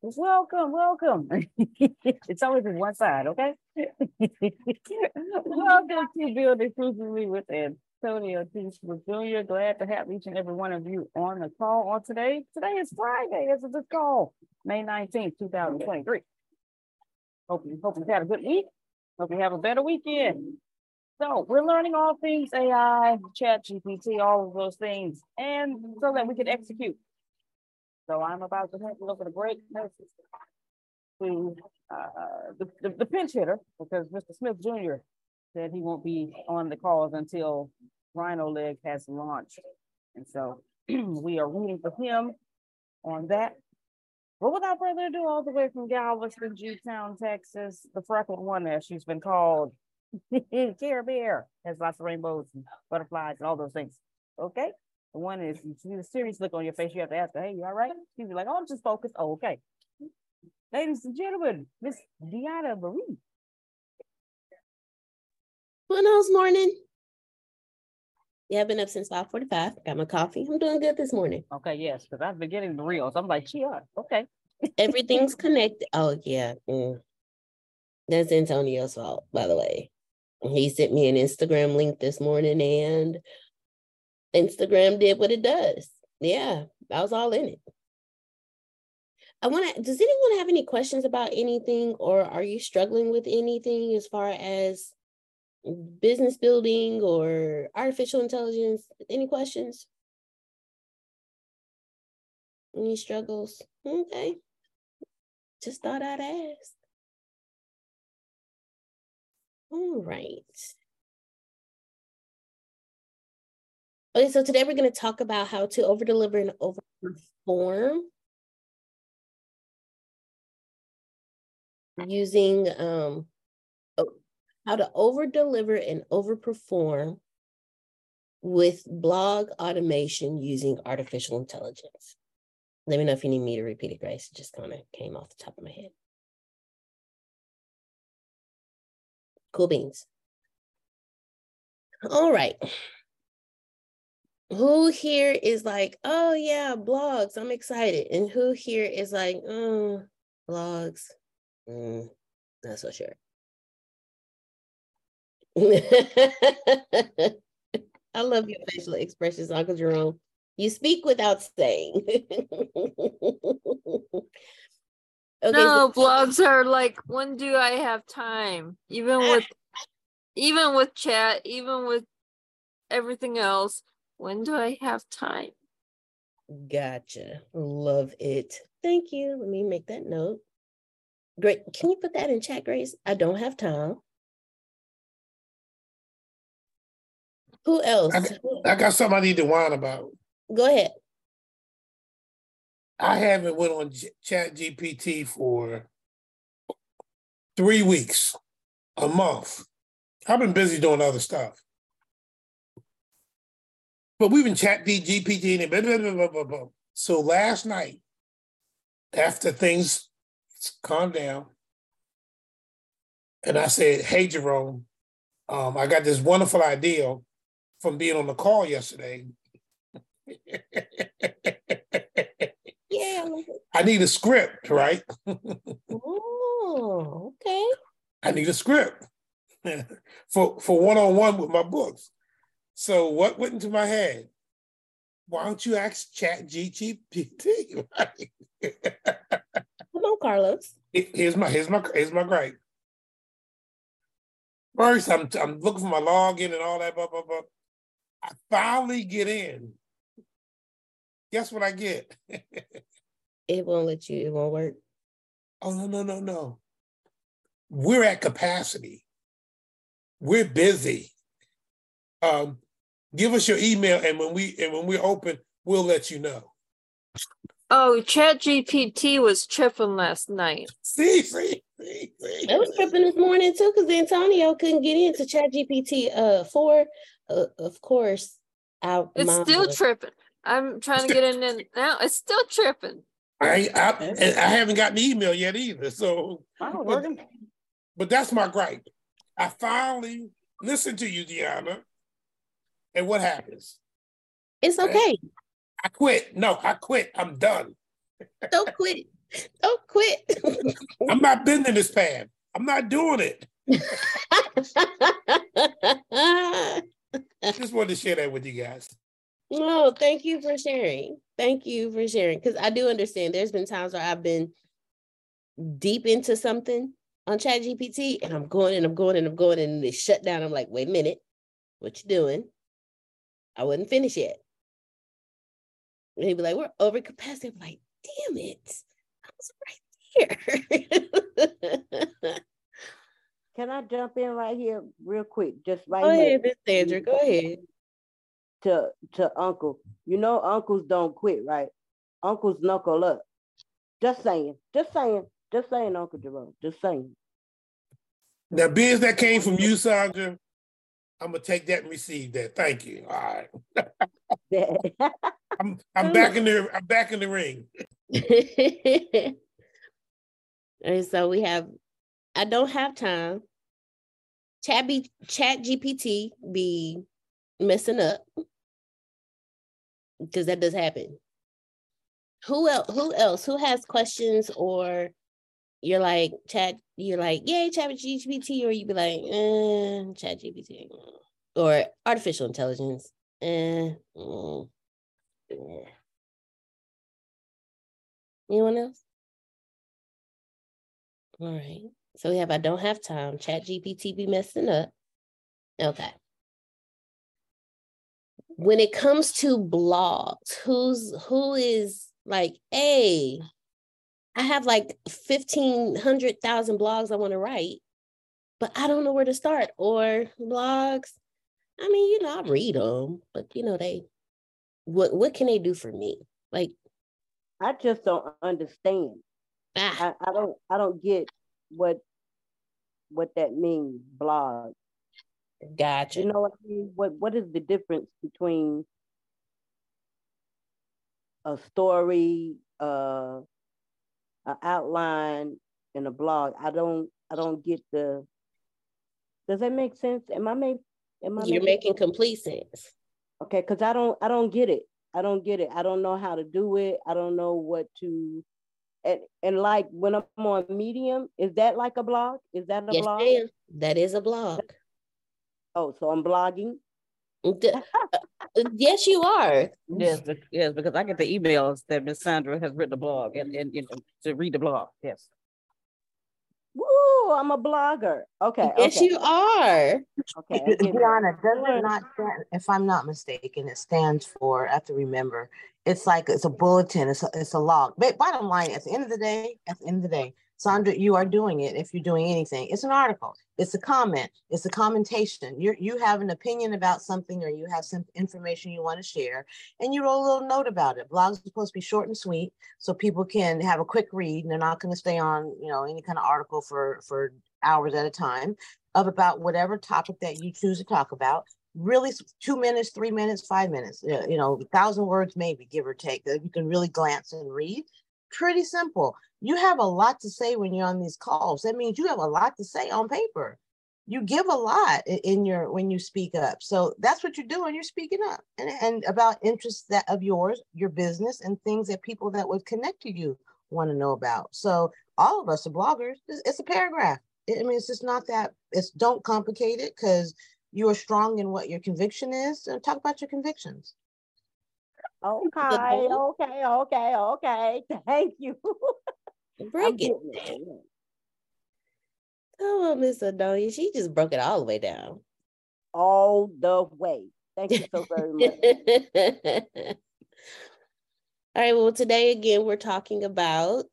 Welcome, welcome. it's always on one side, okay? welcome to Build Exclusively with Antonio T. Smith Jr. Glad to have each and every one of you on the call on today. Today is Friday as of this call, May 19th, 2023. Hope you, hope you had a good week. Hope you have a better weekend. So we're learning all things AI, chat GPT, all of those things, and so that we can execute. So I'm about to hand it over to break to uh, the, the, the, pinch hitter because Mr. Smith Jr. said he won't be on the calls until Rhino Leg has launched. And so we are rooting for him on that. But without further ado, all the way from Galveston, Jewtown, Texas, the freckled one, as she's been called, Care Bear has lots of rainbows and butterflies and all those things. Okay. The one is you see the serious look on your face. You have to ask her, "Hey, you all right?" She'd be like, "Oh, I'm just focused." Oh, okay. Ladies and gentlemen, Miss Deanna Marie. Buenos morning. Yeah, I've been up since 545. Got my coffee. I'm doing good this morning. Okay, yes, because I've been getting the reels. I'm like, yeah, okay. Everything's connected. Oh, yeah. Mm. That's Antonio's fault, by the way. He sent me an Instagram link this morning and Instagram did what it does. Yeah, I was all in it. I want to, does anyone have any questions about anything or are you struggling with anything as far as business building or artificial intelligence? Any questions? Any struggles? Okay. Just thought I'd ask. All right. Okay, so today we're going to talk about how to over deliver and overperform using um, how to over deliver and overperform with blog automation using artificial intelligence. Let me know if you need me to repeat it, Grace. It just kind of came off the top of my head. Cool beans. All right. Who here is like, oh yeah, blogs, I'm excited. And who here is like, mm, blogs, mm, not so sure. I love your facial expressions, Uncle Jerome. You speak without saying. Okay, no, so- blogs are like, when do I have time? Even with even with chat, even with everything else, when do I have time? Gotcha. Love it. Thank you. Let me make that note. Great. Can you put that in chat, Grace? I don't have time. Who else? I, I got something I need to whine about. Go ahead. I haven't went on Chat GPT for three weeks, a month. I've been busy doing other stuff. But we've been chat GPT and blah, blah, blah, blah, blah, blah. So last night, after things calmed down, and I said, "Hey, Jerome, um, I got this wonderful idea from being on the call yesterday." Yeah. I need a script, right? oh, okay. I need a script for for one on one with my books. So what went into my head? Why don't you ask Chat GPT? Come on, Carlos. Here's my here's my here's my gripe. First, I'm I'm looking for my login and all that, blah blah blah. I finally get in. Guess what I get? it won't let you, it won't work. Oh no, no, no, no. We're at capacity. We're busy. Um, give us your email and when we and when we're open, we'll let you know. Oh, Chat GPT was tripping last night. See, see, see, see. I was tripping this morning too because Antonio couldn't get into Chat GPT uh four. Uh, of course, our it's still was... tripping. I'm trying to get in and now. It's still tripping. I I, I haven't gotten the email yet either. So, but, but that's my gripe. I finally listened to you, Deanna. And what happens? It's okay. I quit. No, I quit. I'm done. Don't quit. Don't quit. I'm not bending this pan. I'm not doing it. Just wanted to share that with you guys. No, thank you for sharing. Thank you for sharing. Because I do understand there's been times where I've been deep into something on Chat GPT and I'm going and I'm going and I'm going and they shut down. I'm like, wait a minute, what you doing? I wasn't finished yet. And he'd be like, we're over capacity. I'm like, damn it. I was right there. Can I jump in right here real quick? Just right Go here. ahead, Miss Sandra. Go ahead to to uncle. You know uncles don't quit, right? Uncles knuckle up. Just saying, just saying, just saying, Uncle Jerome, just saying. Now, biz that came from you, Sandra, I'm gonna take that and receive that. Thank you. All right. I'm I'm back in the I'm back in the ring. and so we have I don't have time. Chat B, chat GPT be messing up because that does happen. Who else? Who else? Who has questions or you're like chat? You're like, yay, chat GPT, or you'd be like, eh, chat GPT, or artificial intelligence. Eh, mm, eh. Anyone else? All right. So we have I don't have time. Chat GPT be messing up. Okay when it comes to blogs, who's who is like, hey, I have like 1500,000 blogs I want to write, but I don't know where to start. Or blogs, I mean, you know, I read them, but you know, they what what can they do for me? Like I just don't understand. Ah. I, I don't I don't get what what that means, blog. Gotcha. You know what I mean? What what is the difference between a story, uh, an outline, in a blog? I don't I don't get the Does that make sense? Am I make am I You're making, making complete sense. Okay, because I don't I don't get it. I don't get it. I don't know how to do it. I don't know what to and and like when I'm on Medium, is that like a blog? Is that a yes, blog? Ma'am. That is a blog. Oh, so I'm blogging. Uh, yes, you are. Yes, yes, because I get the emails that Miss Sandra has written a blog and, and you know to read the blog. Yes. Woo, I'm a blogger. Okay. Yes, okay. you are. Okay. Deanna, does it not stand, if I'm not mistaken, it stands for, I have to remember, it's like it's a bulletin, it's a, it's a log. But bottom line, at the end of the day, at the end of the day, Sandra, you are doing it if you're doing anything. It's an article, it's a comment, it's a commentation. You you have an opinion about something or you have some information you want to share and you wrote a little note about it. Blogs are supposed to be short and sweet so people can have a quick read and they're not going to stay on, you know, any kind of article for for hours at a time of about whatever topic that you choose to talk about really two minutes, three minutes, five minutes, you know, a thousand words maybe, give or take, that you can really glance and read. Pretty simple. You have a lot to say when you're on these calls. That means you have a lot to say on paper. You give a lot in your when you speak up. So that's what you're doing. You're speaking up and, and about interests that of yours, your business, and things that people that would connect to you want to know about. So all of us are bloggers. It's, it's a paragraph. I mean, it's just not that. It's don't complicate it because you are strong in what your conviction is. And talk about your convictions. Okay, okay, okay, okay. Thank you. Break it. Come on, Miss Adonia. She just broke it all the way down. All the way. Thank you so very much. all right. Well, today again, we're talking about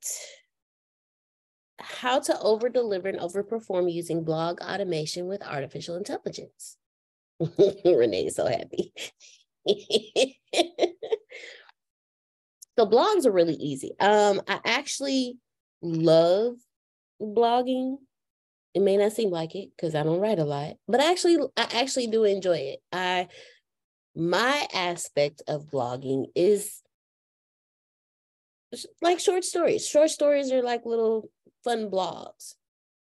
how to over deliver and overperform using blog automation with artificial intelligence. Renee is so happy. so blogs are really easy. Um, I actually love blogging. It may not seem like it because I don't write a lot, but I actually I actually do enjoy it. I my aspect of blogging is like short stories. Short stories are like little fun blogs.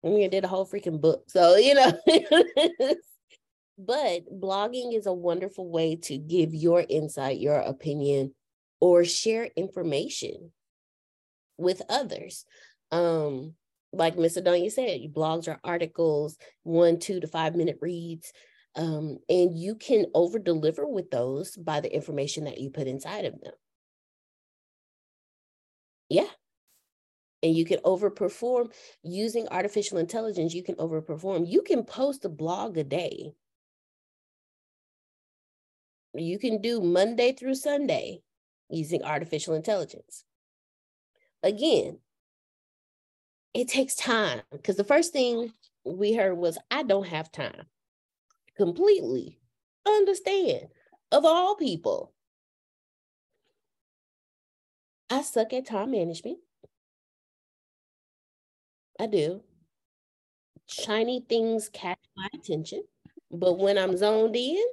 I mean, I did a whole freaking book. So, you know, but blogging is a wonderful way to give your insight, your opinion, or share information with others. Um, like Miss Adonia said, blogs are articles, one, two to five minute reads. Um, and you can over deliver with those by the information that you put inside of them. Yeah, and you can overperform using artificial intelligence you can overperform you can post a blog a day you can do monday through sunday using artificial intelligence. Again it takes time because the first thing we heard was i don't have time. Completely understand of all people. I suck at time management. I do. Shiny things catch my attention, but when I'm zoned in,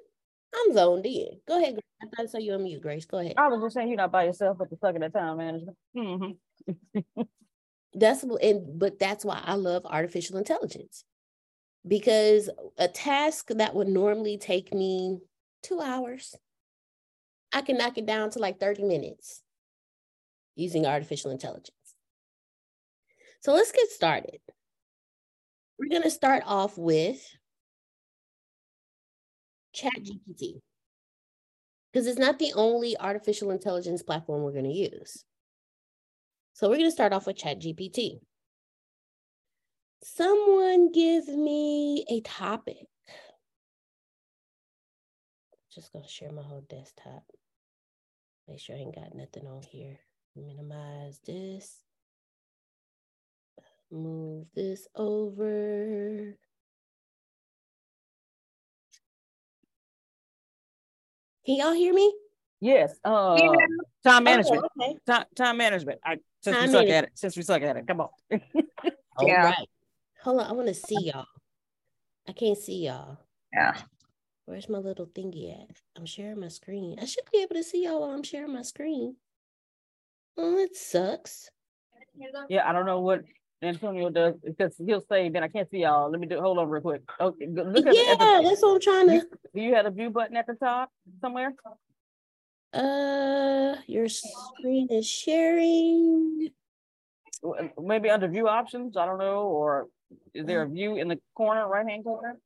I'm zoned in. Go ahead. I thought I saw you on mute, Grace. Go ahead. I was just saying you're not by yourself with the sucking at time management. Mm-hmm. that's and but that's why I love artificial intelligence because a task that would normally take me two hours, I can knock it down to like 30 minutes using artificial intelligence. So let's get started. We're going to start off with ChatGPT because it's not the only artificial intelligence platform we're going to use. So we're going to start off with ChatGPT. Someone give me a topic. Just going to share my whole desktop. Make sure I ain't got nothing on here. Minimize this move this over. Can y'all hear me? Yes. Uh, yeah. Time management. Oh, okay. time, time management. I, since time we suck at it. Since we suck at it. Come on. All yeah. right. Hold on. I want to see y'all. I can't see y'all. Yeah. Where's my little thingy at? I'm sharing my screen. I should be able to see y'all while I'm sharing my screen. Oh, it sucks. Yeah, I don't know what Antonio does because he'll say, "Then I can't see y'all." Let me do. Hold on, real quick. Okay, look at yeah, the, that's what I'm trying to. Do you have a view button at the top somewhere? Uh, your screen is sharing. Maybe under view options. I don't know, or is there a view in the corner, right hand corner?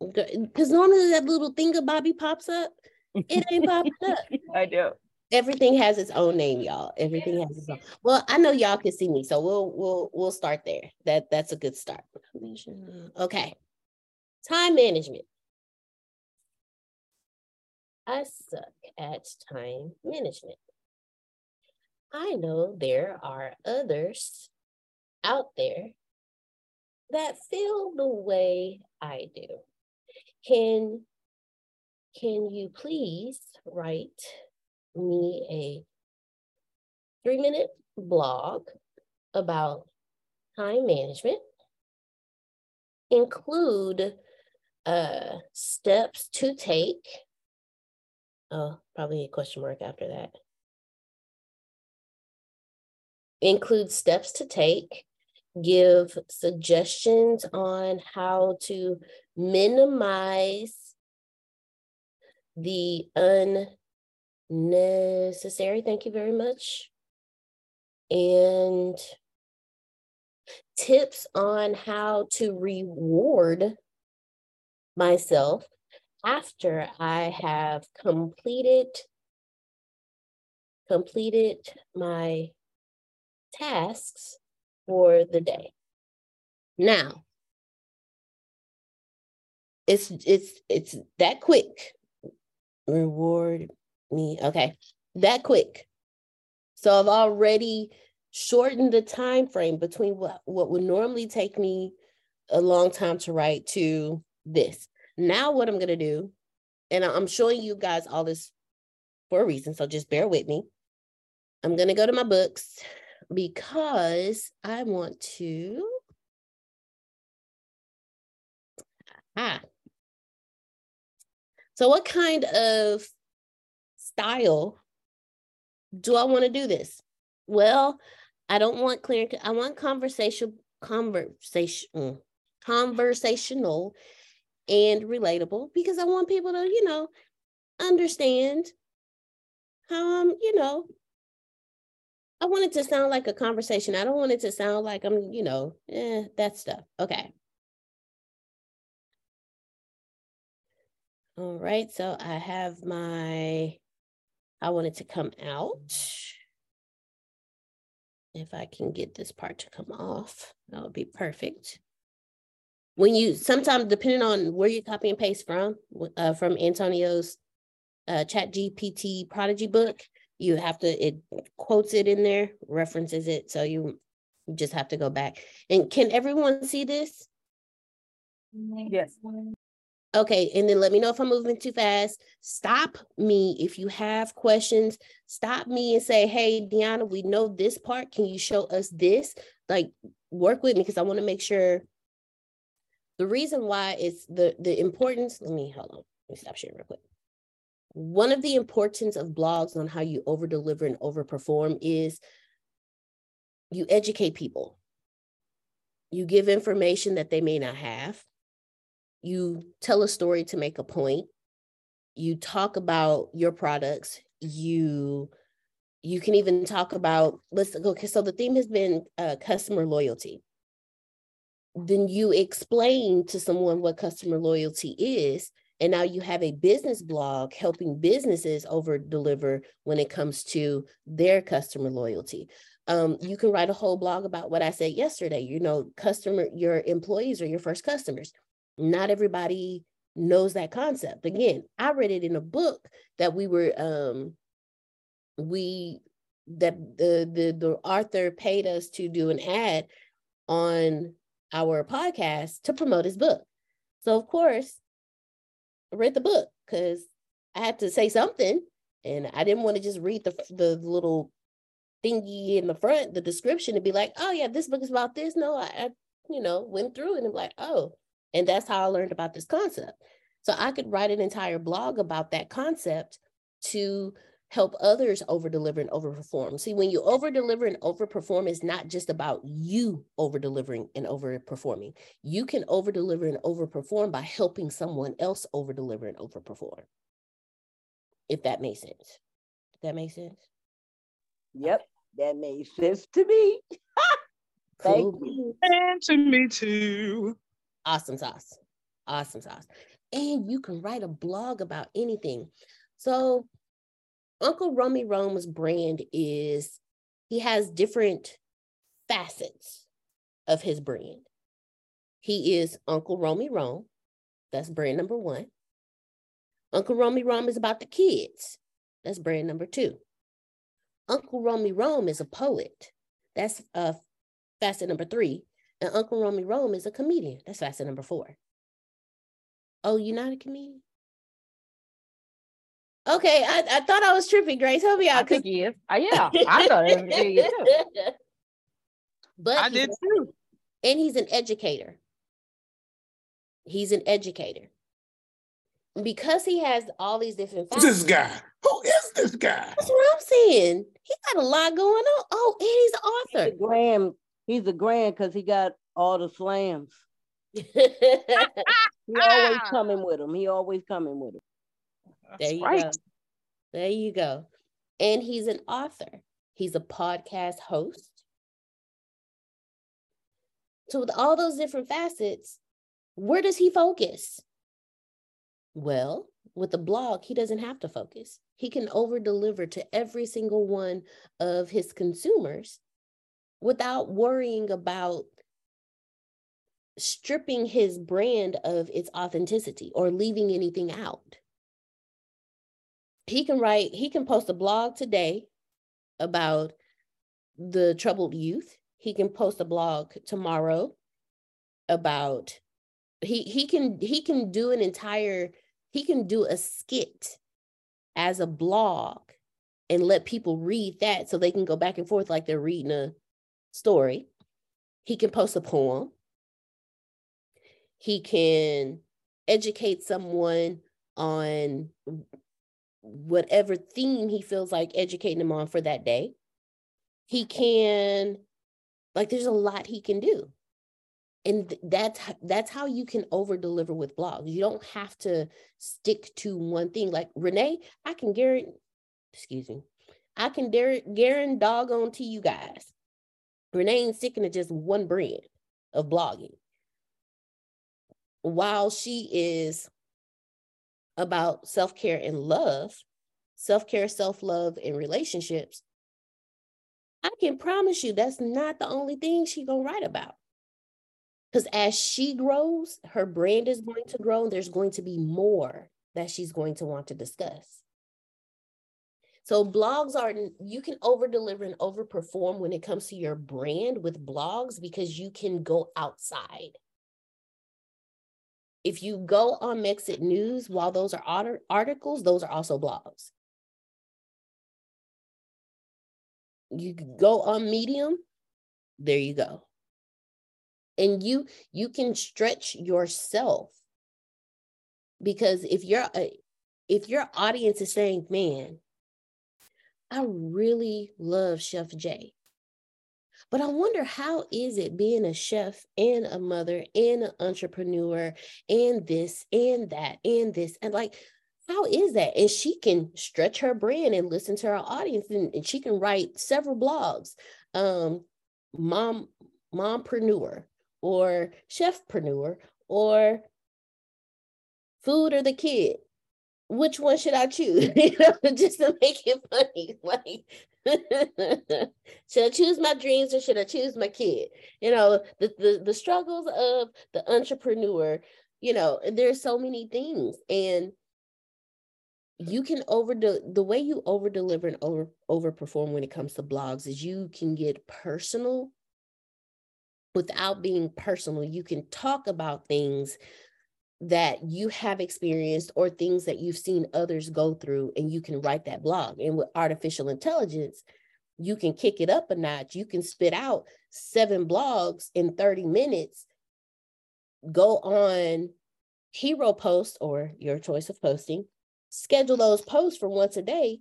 Because normally that little thing of Bobby pops up. It ain't popping up. I do everything has its own name, y'all. Everything has its own. Well, I know y'all can see me, so we'll we'll we'll start there. That that's a good start. Okay. Time management. I suck at time management. I know there are others out there that feel the way I do. Can can you please write me a three minute blog about time management, include uh, steps to take. Oh, probably a question mark after that. Include steps to take, give suggestions on how to minimize the un necessary. Thank you very much. And tips on how to reward myself after I have completed completed my tasks for the day. Now, it's it's it's that quick. Reward me. Okay, that quick. So I've already shortened the time frame between what, what would normally take me a long time to write to this. Now what I'm gonna do, and I'm showing you guys all this for a reason, so just bear with me. I'm gonna go to my books because I want to. Ah. So what kind of style do I want to do this? Well, I don't want clear. I want conversational conversation, mm, conversational, and relatable because I want people to, you know, understand how I'm, you know, I want it to sound like a conversation. I don't want it to sound like I'm, you know, eh, that stuff. Okay. All right. So I have my I want it to come out. If I can get this part to come off, that would be perfect. When you, sometimes depending on where you copy and paste from, uh, from Antonio's uh, chat GPT prodigy book, you have to, it quotes it in there, references it. So you, you just have to go back. And can everyone see this? Yes. Okay, and then let me know if I'm moving too fast. Stop me if you have questions. Stop me and say, "Hey, Deanna, we know this part. Can you show us this?" Like, work with me because I want to make sure. The reason why is the the importance. Let me hold on. Let me stop sharing real quick. One of the importance of blogs on how you over deliver and overperform is you educate people. You give information that they may not have you tell a story to make a point you talk about your products you you can even talk about let's okay so the theme has been uh, customer loyalty. Then you explain to someone what customer loyalty is and now you have a business blog helping businesses over deliver when it comes to their customer loyalty. Um, you can write a whole blog about what i said yesterday you know customer your employees are your first customers not everybody knows that concept. Again, I read it in a book that we were um we that the the the author paid us to do an ad on our podcast to promote his book. So of course, I read the book because I had to say something, and I didn't want to just read the the little thingy in the front, the description, and be like, "Oh yeah, this book is about this." No, I, I you know went through and like, "Oh, and that's how I learned about this concept. So I could write an entire blog about that concept to help others over deliver and overperform. See, when you over deliver and overperform, it's not just about you over delivering and overperforming. You can over deliver and overperform by helping someone else over deliver and overperform. If that makes sense. that makes sense? Yep, that made sense to me. Thank cool. you. And to me too. Awesome sauce. Awesome sauce. And you can write a blog about anything. So Uncle Romy Rome's brand is he has different facets of his brand. He is Uncle Romy Rome. That's brand number one. Uncle Romy Rome is about the kids. That's brand number two. Uncle Romy Rome is a poet. That's uh, facet number three. And Uncle Romy Rome is a comedian. That's facet number four. Oh, you're not a comedian? Okay, I, I thought I was tripping, Grace. Help me out. I think he is. Uh, yeah, I thought it was too. But I did too. And he's an educator. He's an educator. Because he has all these different factors. This guy. Who is this guy? That's what I'm saying. He's got a lot going on. Oh, and he's an author. He's a grand. He's a grand because he got all the slams. he always coming with him. He always coming with him there you right. go. There you go. And he's an author. He's a podcast host. So with all those different facets, where does he focus? Well, with the blog, he doesn't have to focus. He can over deliver to every single one of his consumers without worrying about stripping his brand of its authenticity or leaving anything out he can write, he can post a blog today about the troubled youth. He can post a blog tomorrow about he he can he can do an entire he can do a skit as a blog and let people read that so they can go back and forth like they're reading a story. He can post a poem. He can educate someone on whatever theme he feels like educating them on for that day. He can, like, there's a lot he can do. And that's that's how you can over deliver with blogs. You don't have to stick to one thing. Like Renee, I can guarantee, excuse me, I can dare, guarantee doggone to you guys. Renee ain't sticking to just one brand of blogging. While she is about self care and love, self care, self love, and relationships, I can promise you that's not the only thing she's going to write about. Because as she grows, her brand is going to grow, and there's going to be more that she's going to want to discuss. So blogs are you can over deliver and overperform when it comes to your brand with blogs because you can go outside if you go on Mexit News, while those are articles, those are also blogs. You go on Medium, there you go. And you you can stretch yourself because if you're a, uh, if your audience is saying, "Man, I really love Chef Jay," But I wonder how is it being a chef and a mother and an entrepreneur and this and that and this and like how is that? And she can stretch her brand and listen to her audience and, and she can write several blogs. Um, mom, mompreneur or chefpreneur or food or the kid which one should I choose? you know, just to make it funny. Like, should I choose my dreams or should I choose my kid? You know, the, the the struggles of the entrepreneur, you know, there's so many things. And you can over the way you over deliver and over overperform when it comes to blogs is you can get personal without being personal. You can talk about things that you have experienced or things that you've seen others go through and you can write that blog and with artificial intelligence you can kick it up a notch you can spit out seven blogs in 30 minutes go on Heropost or your choice of posting schedule those posts for once a day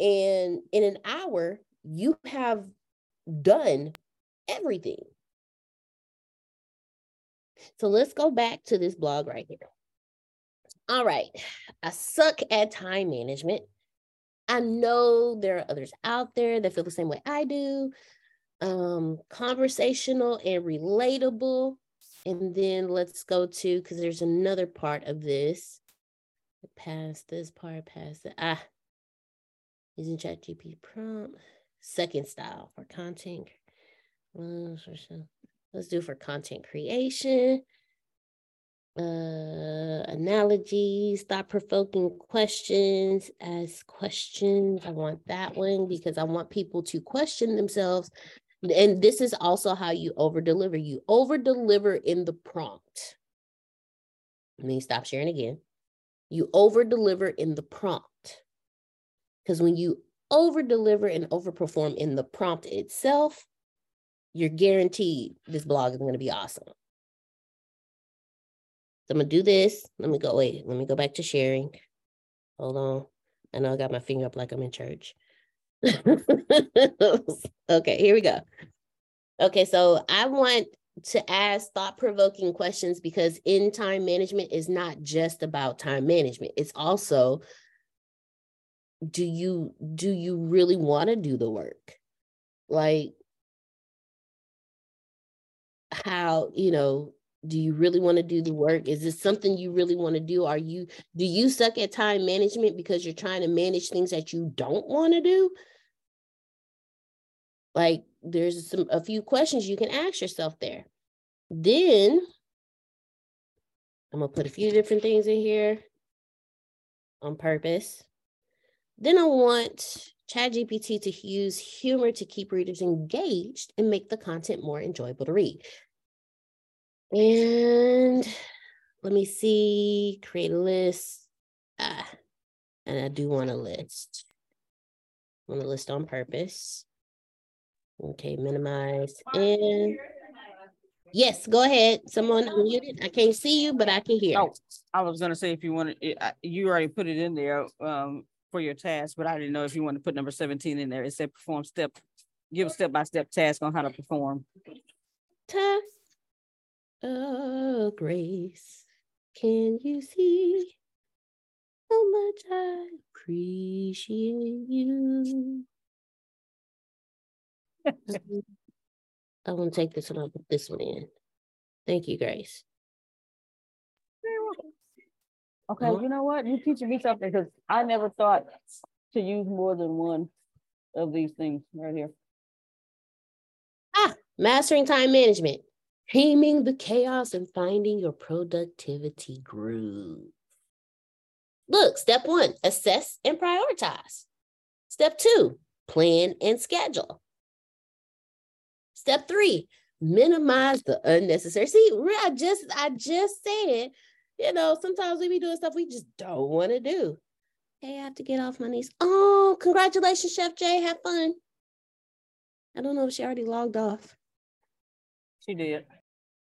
And in an hour, you have done everything. So let's go back to this blog right here. All right. I suck at time management. I know there are others out there that feel the same way I do. Um, conversational and relatable. And then let's go to, because there's another part of this. Past this part, past the ah, using ChatGPT prompt. Second style for content. Let's do for content creation uh, analogies, thought provoking questions as questions. I want that one because I want people to question themselves. And this is also how you over deliver. You over deliver in the prompt. Let me stop sharing again. You over deliver in the prompt. Because when you over deliver and overperform in the prompt itself, you're guaranteed this blog is going to be awesome. So I'm gonna do this. Let me go, wait, let me go back to sharing. Hold on. I know I got my finger up like I'm in church. okay, here we go. Okay, so I want to ask thought provoking questions because in time management is not just about time management. It's also do you do you really want to do the work? Like how, you know, do you really want to do the work? Is this something you really want to do? Are you do you suck at time management because you're trying to manage things that you don't want to do? Like there's some a few questions you can ask yourself there. Then i'm going to put a few different things in here on purpose. Then i want ChatGPT to use humor to keep readers engaged and make the content more enjoyable to read. And let me see, create a list. Ah, and I do want a list. I want a list on purpose. Okay, minimize and yes, go ahead. Someone unmuted. I can't see you, but I can hear. Oh, I was gonna say if you wanted, you already put it in there um for your task, but I didn't know if you want to put number 17 in there. It said perform step, give a step-by-step task on how to perform. Task Oh, Grace, can you see how much I appreciate you? I want to take this one, I'll put this one in. Thank you, Grace. Okay, uh-huh. you know what? You're teaching me something because I never thought to use more than one of these things right here. Ah, mastering time management taming the chaos and finding your productivity groove. Look, step one, assess and prioritize. Step two, plan and schedule. Step three, minimize the unnecessary. See, I just I just said, you know, sometimes we be doing stuff we just don't want to do. Hey, I have to get off my knees. Oh, congratulations, Chef Jay. Have fun. I don't know if she already logged off. She did.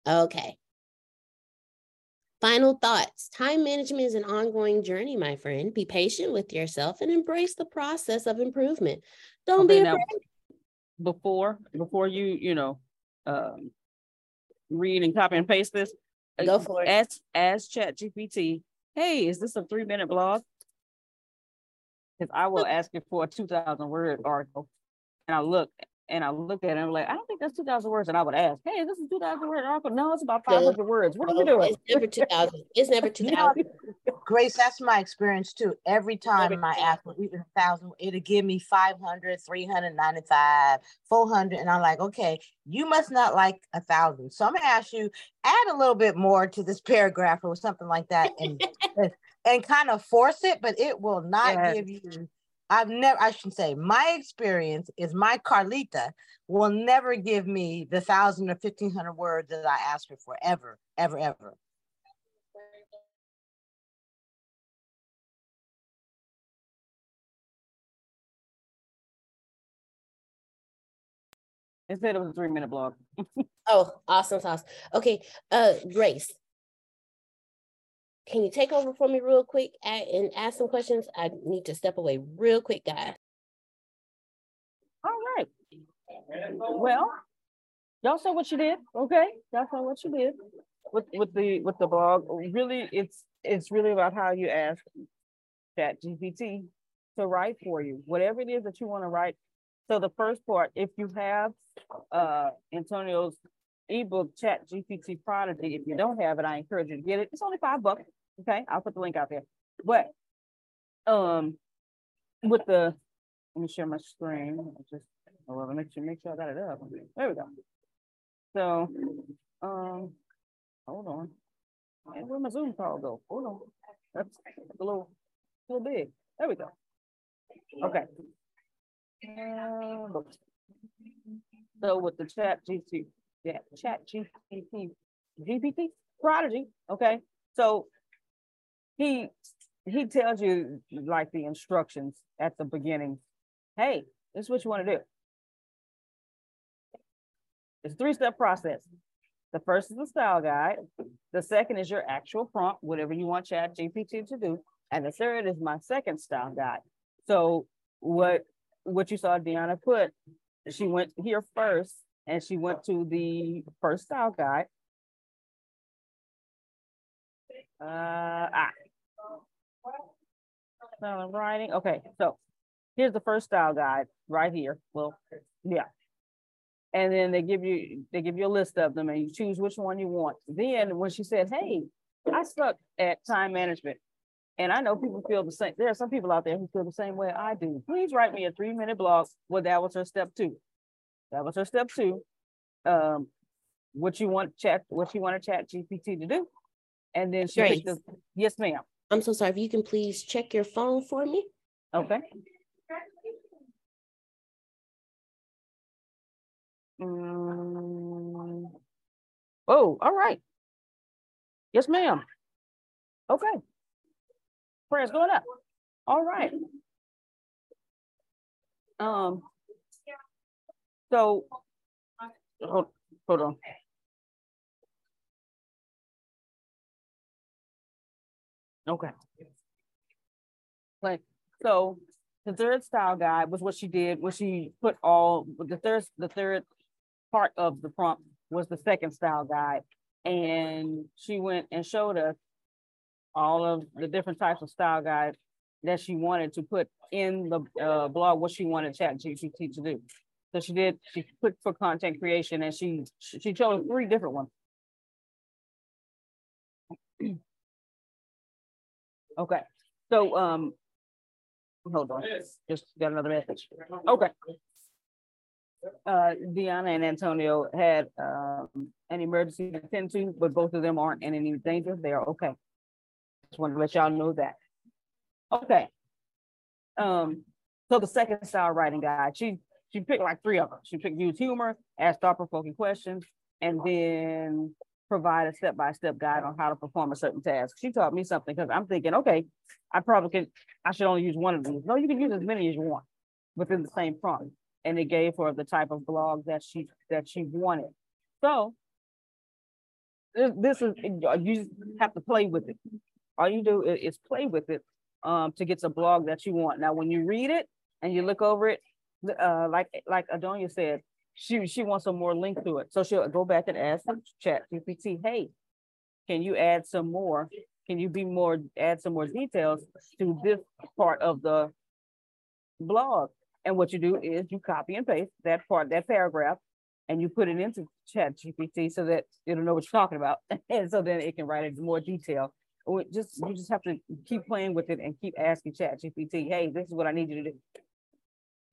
Okay. Final thoughts. Time management is an ongoing journey, my friend. Be patient with yourself and embrace the process of improvement. Don't okay, be afraid. Now, before before you, you know, um, read and copy and paste this, uh, go for it. Ask ask Chat GPT, hey, is this a three minute blog? Because I will ask it for a 2000 word article. And I look and I looked at it and I'm like, I don't think that's 2,000 words. And I would ask, hey, this is 2,000 word article. No, it's about 500 no, words. What are you oh, doing? It's never 2,000. It's never 2,000. Grace, that's my experience too. Every time Every I ask for even a thousand, it'll give me 500, 395, 400. And I'm like, okay, you must not like a thousand. So I'm going to ask you, add a little bit more to this paragraph or something like that and, and kind of force it, but it will not yeah. give you I've never, I shouldn't say, my experience is my Carlita will never give me the thousand or fifteen hundred words that I ask her for ever, ever, ever. It said it was a three minute blog. oh, awesome sauce. Okay, uh, Grace, can you take over for me real quick and ask some questions? I need to step away real quick, guys. All right. Well, y'all saw what you did, okay? Y'all saw what you did with with the with the blog. Really, it's it's really about how you ask Chat GPT to write for you, whatever it is that you want to write. So the first part, if you have uh Antonio's ebook Chat GPT Prodigy, if you don't have it, I encourage you to get it. It's only five bucks. Okay, I'll put the link out there. But um, with the let me share my screen. Just make sure make sure I got it up. There we go. So um, hold on. And where my Zoom call go? Hold on. That's a little, a little big. There we go. Okay. Uh, so with the chat GPT, yeah, chat GPT, GPT prodigy. Okay. So he he tells you like the instructions at the beginning. Hey, this is what you want to do. It's a three-step process. The first is the style guide. The second is your actual prompt, whatever you want Chat GPT to do. And the third is my second style guide. So what what you saw Deanna put, she went here first and she went to the first style guide. Uh, ah. Style writing. Okay, so here's the first style guide right here. Well, yeah. And then they give you they give you a list of them and you choose which one you want. Then when she said, Hey, I suck at time management. And I know people feel the same. There are some people out there who feel the same way I do. Please write me a three minute blog. Well, that was her step two. That was her step two. Um, what you want chat, what you want to chat GPT to do. And then she picked the, yes, ma'am. I'm so sorry. If you can please check your phone for me. Okay. Mm. Oh, all right. Yes, ma'am. Okay. Prayers going up. All right. Um. So, hold, hold on. Okay. Like, so the third style guide was what she did, was she put all the third, the third part of the prompt was the second style guide. And she went and showed us all of the different types of style guides that she wanted to put in the uh, blog, what she wanted Chat GPT to do. So she did, she put for content creation and she she chose three different ones. Okay, so um, hold on, just got another message. Okay. Uh, Deanna and Antonio had um, an emergency to attend to, but both of them aren't in any danger. They are okay. Just want to let y'all know that. Okay. Um, so the second style writing guide, she she picked like three of them. She picked use humor, ask thought-provoking questions, and then provide a step-by-step guide on how to perform a certain task. She taught me something because I'm thinking, okay, I probably can, I should only use one of these. No, you can use as many as you want within the same prompt. And it gave her the type of blog that she that she wanted. So this is you just have to play with it. All you do is play with it um, to get the blog that you want. Now, when you read it and you look over it, uh, like like Adonia said, she she wants some more link to it. So she'll go back and ask chat GPT, hey, can you add some more? Can you be more add some more details to this part of the blog? And what you do is you copy and paste that part, that paragraph, and you put it into chat GPT so that it'll know what you're talking about. and so then it can write it in more detail. Or Just you just have to keep playing with it and keep asking chat GPT, hey, this is what I need you to do.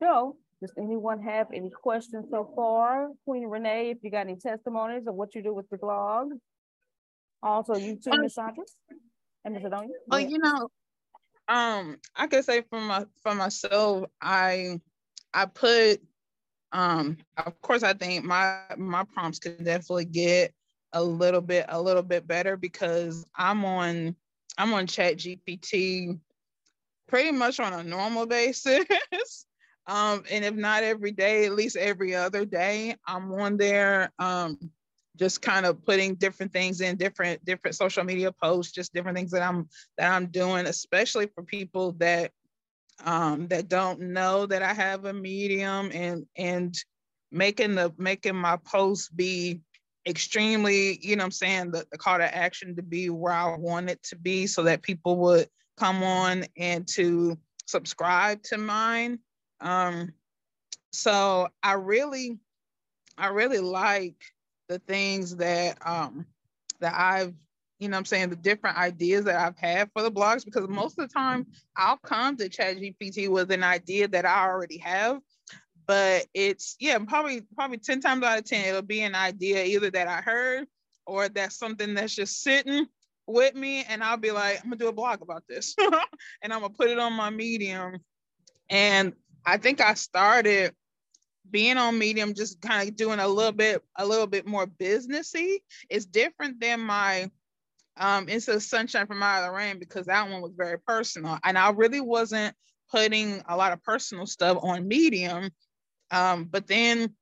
So does anyone have any questions so far? Queen Renee, if you got any testimonies of what you do with the blog. Also, you too, Miss Sandra. And Miss Adonia. Oh, you know, um, I could say for my for myself, I I put um of course I think my my prompts could definitely get a little bit a little bit better because I'm on I'm on chat GPT pretty much on a normal basis. Um, and if not every day, at least every other day, I'm on there, um, just kind of putting different things in different different social media posts, just different things that I'm that I'm doing, especially for people that um, that don't know that I have a medium and and making the making my posts be extremely, you know I'm saying, the, the call to action to be where I want it to be so that people would come on and to subscribe to mine. Um, so I really, I really like the things that um that I've, you know I'm saying, the different ideas that I've had for the blogs because most of the time I'll come to ChatGPT with an idea that I already have but it's yeah probably probably 10 times out of 10 it'll be an idea either that i heard or that's something that's just sitting with me and i'll be like i'm gonna do a blog about this and i'm gonna put it on my medium and i think i started being on medium just kind of doing a little bit a little bit more businessy it's different than my um it's a sunshine from out of the rain because that one was very personal and i really wasn't putting a lot of personal stuff on medium um, but then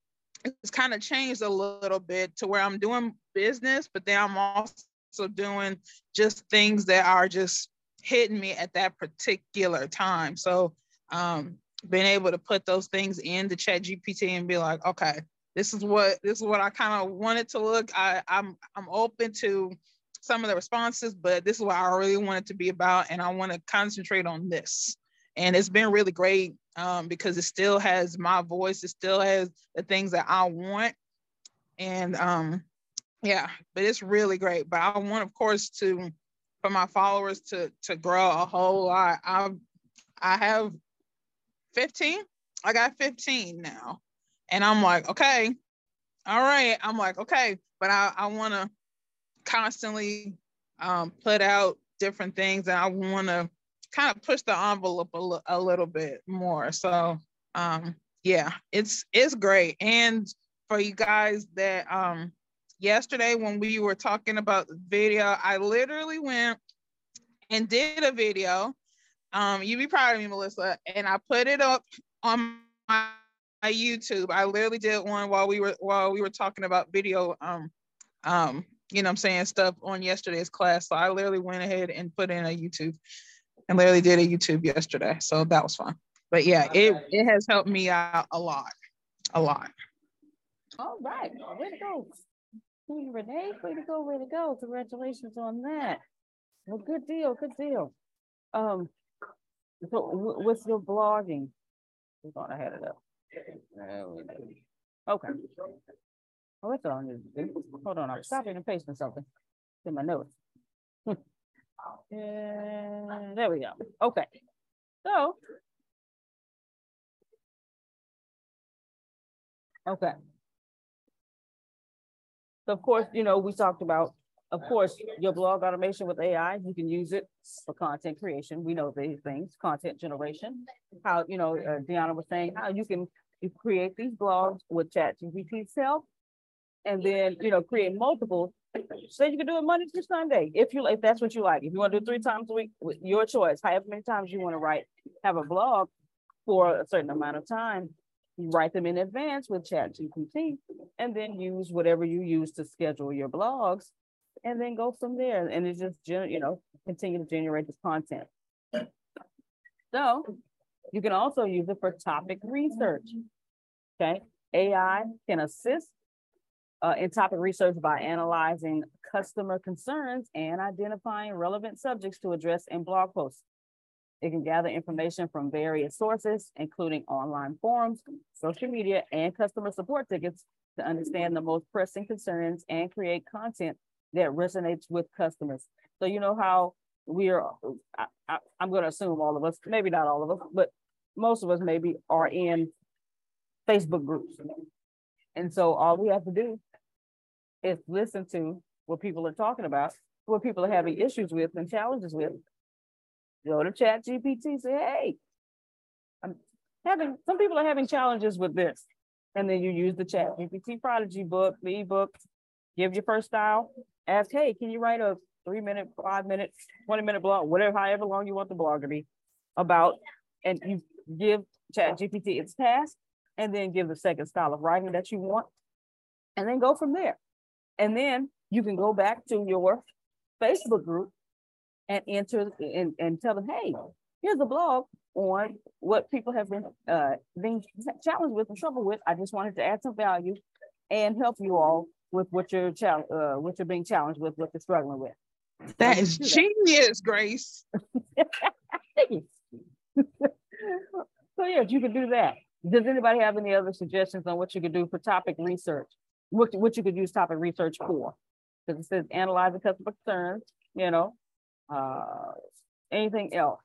it's kind of changed a little bit to where I'm doing business, but then I'm also doing just things that are just hitting me at that particular time. So um, being able to put those things into chat GPT and be like, okay, this is what this is what I kind of wanted to look. I, I'm I'm open to some of the responses, but this is what I really want it to be about. And I want to concentrate on this and it's been really great um, because it still has my voice it still has the things that i want and um, yeah but it's really great but i want of course to for my followers to to grow a whole lot i i have 15 i got 15 now and i'm like okay all right i'm like okay but i i want to constantly um, put out different things and i want to kind of push the envelope a, l- a little bit more. So um, yeah, it's it's great. And for you guys that um, yesterday when we were talking about the video, I literally went and did a video. Um, you'd be proud of me, Melissa. And I put it up on my, my YouTube. I literally did one while we were while we were talking about video um um you know I'm saying stuff on yesterday's class. So I literally went ahead and put in a YouTube and literally did a YouTube yesterday. So that was fun. But yeah, it, it has helped me out a lot. A lot. All right. Way to go. Renee, way to go, way to go. Congratulations on that. Well, good deal, good deal. Um, so what's your blogging? We're gonna head it up. Okay. Oh, that's all I need to do. Hold on, I'm stopping and pasting something in my notes. And there we go. Okay. So. Okay. So of course, you know, we talked about, of course, your blog automation with AI, you can use it for content creation. We know these things, content generation. How, you know, uh, Deanna was saying how you can you create these blogs with ChatGPT itself, and then, you know, create multiple Say you can do it Monday through Sunday if you if that's what you like. If you want to do three times a week, with your choice. However many times you want to write, have a blog for a certain amount of time. You write them in advance with ChatGPT, and then use whatever you use to schedule your blogs, and then go from there. And it just you know continue to generate this content. So you can also use it for topic research. Okay, AI can assist uh, in topic research by analyzing customer concerns and identifying relevant subjects to address in blog posts. It can gather information from various sources, including online forums, social media, and customer support tickets to understand the most pressing concerns and create content that resonates with customers. So you know how we are, I, I, I'm going to assume all of us, maybe not all of us, but most of us maybe are in Facebook groups. And so all we have to do is listen to what people are talking about, what people are having issues with and challenges with. Go to Chat GPT, say, hey, I'm having some people are having challenges with this. And then you use the Chat GPT Prodigy book, the ebook, give your first style, ask, hey, can you write a three minute, five minute, 20 minute blog, whatever, however long you want the blog to be about, and you give Chat GPT its task, and then give the second style of writing that you want, and then go from there. And then you can go back to your Facebook group and enter and, and tell them, hey, here's a blog on what people have been uh, being challenged with and trouble with. I just wanted to add some value and help you all with what you're chal- uh, what you're being challenged with, what you're struggling with. That is genius, Grace. so yes, you can do that. Does anybody have any other suggestions on what you could do for topic research? What, what you could use topic research for? Because it says analyze the customer concerns, you know. Uh, anything else?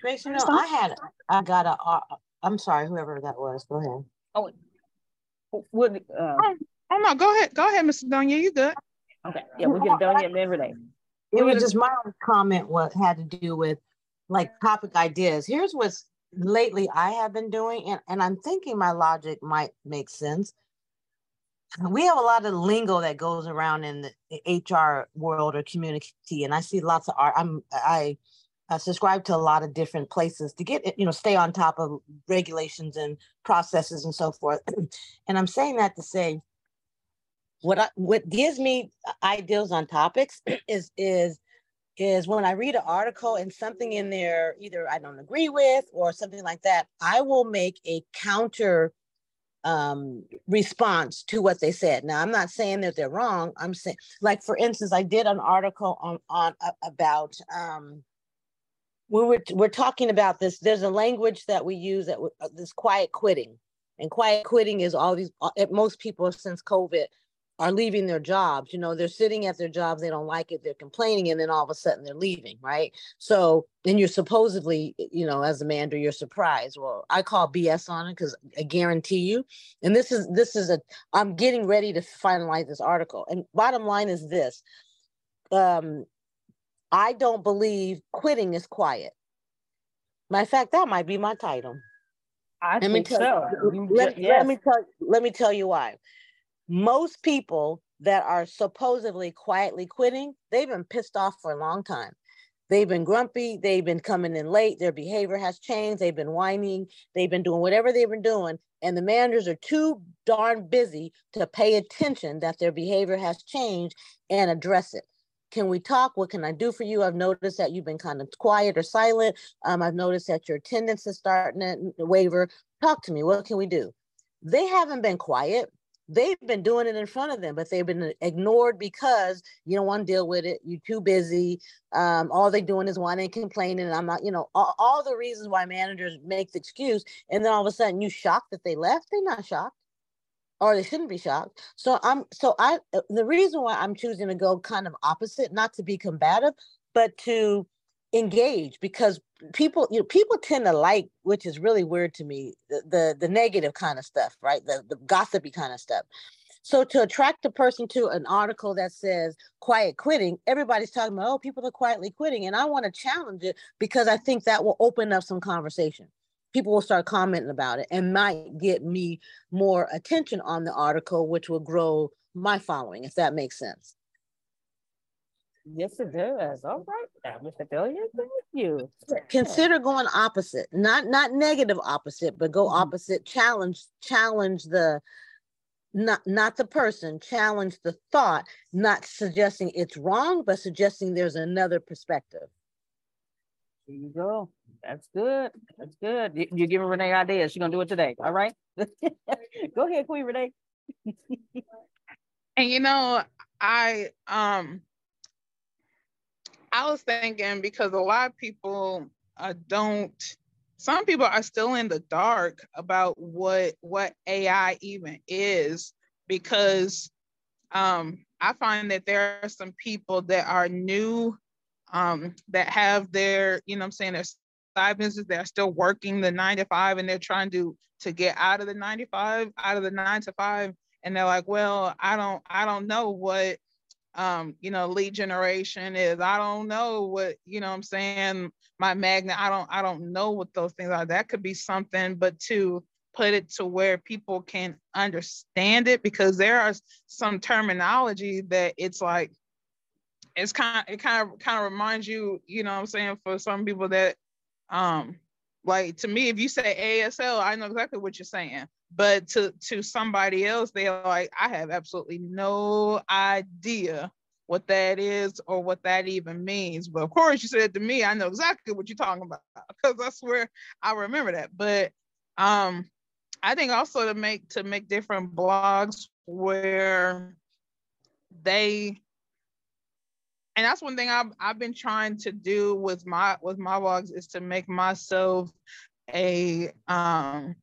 Tracy, no, I had, I got a. I'm sorry, whoever that was. Go ahead. Oh, what? Uh, oh, oh no, go ahead, go ahead, Mr. Donya. You good? Okay, yeah, we get Donya and every day. It was just my comment. What had to do with like topic ideas. Here's what's lately I have been doing, and, and I'm thinking my logic might make sense. We have a lot of lingo that goes around in the HR world or community, and I see lots of art. I'm I uh, subscribe to a lot of different places to get you know stay on top of regulations and processes and so forth and i'm saying that to say what I, what gives me ideas on topics is is is when i read an article and something in there either i don't agree with or something like that i will make a counter um, response to what they said. Now, I'm not saying that they're wrong. I'm saying, like for instance, I did an article on on about um, when we're, we're talking about this, there's a language that we use that uh, this quiet quitting. And quiet quitting is all these, uh, most people since COVID are leaving their jobs. You know, they're sitting at their jobs, they don't like it, they're complaining, and then all of a sudden they're leaving, right? So then you're supposedly, you know, as a manager, you're surprised. Well, I call BS on it because I guarantee you. And this is this is a I'm getting ready to finalize this article. And bottom line is this. Um, I don't believe quitting is quiet. Matter of fact, that might be my title. I let think so. You, let, yes. let me tell let me tell you why. Most people that are supposedly quietly quitting, they've been pissed off for a long time. They've been grumpy, they've been coming in late, their behavior has changed, they've been whining, they've been doing whatever they've been doing, and the managers are too darn busy to pay attention that their behavior has changed and address it. Can we talk? What can I do for you? I've noticed that you've been kind of quiet or silent. Um, I've noticed that your attendance is starting to waver. Talk to me. What can we do? They haven't been quiet. They've been doing it in front of them, but they've been ignored because you don't want to deal with it. You're too busy. Um, all they're doing is whining and complaining. And I'm not, you know, all, all the reasons why managers make the excuse. And then all of a sudden you shocked that they left. They're not shocked or they shouldn't be shocked. So I'm so I uh, the reason why I'm choosing to go kind of opposite, not to be combative, but to engage because people you know people tend to like which is really weird to me the the, the negative kind of stuff right? The, the gossipy kind of stuff. So to attract a person to an article that says quiet quitting everybody's talking about oh people are quietly quitting and i want to challenge it because i think that will open up some conversation people will start commenting about it and might get me more attention on the article, which will grow my following, if that makes sense. Yes, it does. All right, Mr. Billion, thank you. Consider going opposite, not not negative opposite, but go mm-hmm. opposite. Challenge, challenge the not not the person, challenge the thought, not suggesting it's wrong, but suggesting there's another perspective. There you go. That's good. That's good. You, you're giving Renee ideas. She's gonna do it today. All right. Go ahead, Queen Renee. and you know, I um I was thinking because a lot of people uh, don't some people are still in the dark about what what AI even is because um I find that there are some people that are new um that have their you know I'm saying their side business they're still working the nine to five and they're trying to to get out of the 95 out of the nine to five. And they're like well i don't i don't know what um you know lead generation is. I don't know what you know i'm saying my magnet. I don't i don't know what those things are. That could be something but to put it to where people can understand it because there are some terminology that it's like it's kind of, it kind of kind of reminds you you know what i'm saying for some people that um, like to me, if you say ASL, I know exactly what you're saying. But to to somebody else, they're like, I have absolutely no idea what that is or what that even means. But of course, you said to me, I know exactly what you're talking about because I swear I remember that. But um, I think also to make to make different blogs where they and that's one thing I've I've been trying to do with my with my blogs is to make myself a um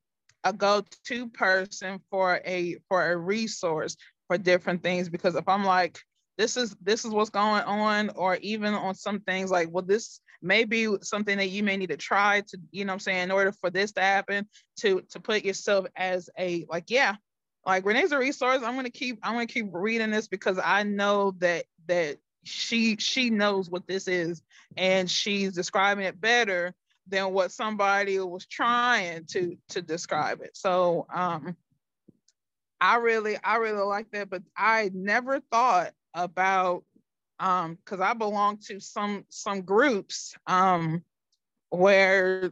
a go-to person for a for a resource for different things. Because if I'm like this is this is what's going on or even on some things like well this may be something that you may need to try to you know i'm saying in order for this to happen to to put yourself as a like yeah like renee's a resource. I'm to keep i'm to keep reading this because i know that that she she knows what this is and she's describing it better than what somebody was trying to to describe it. So um i really i really like that but i never thought about um because I belong to some some groups um where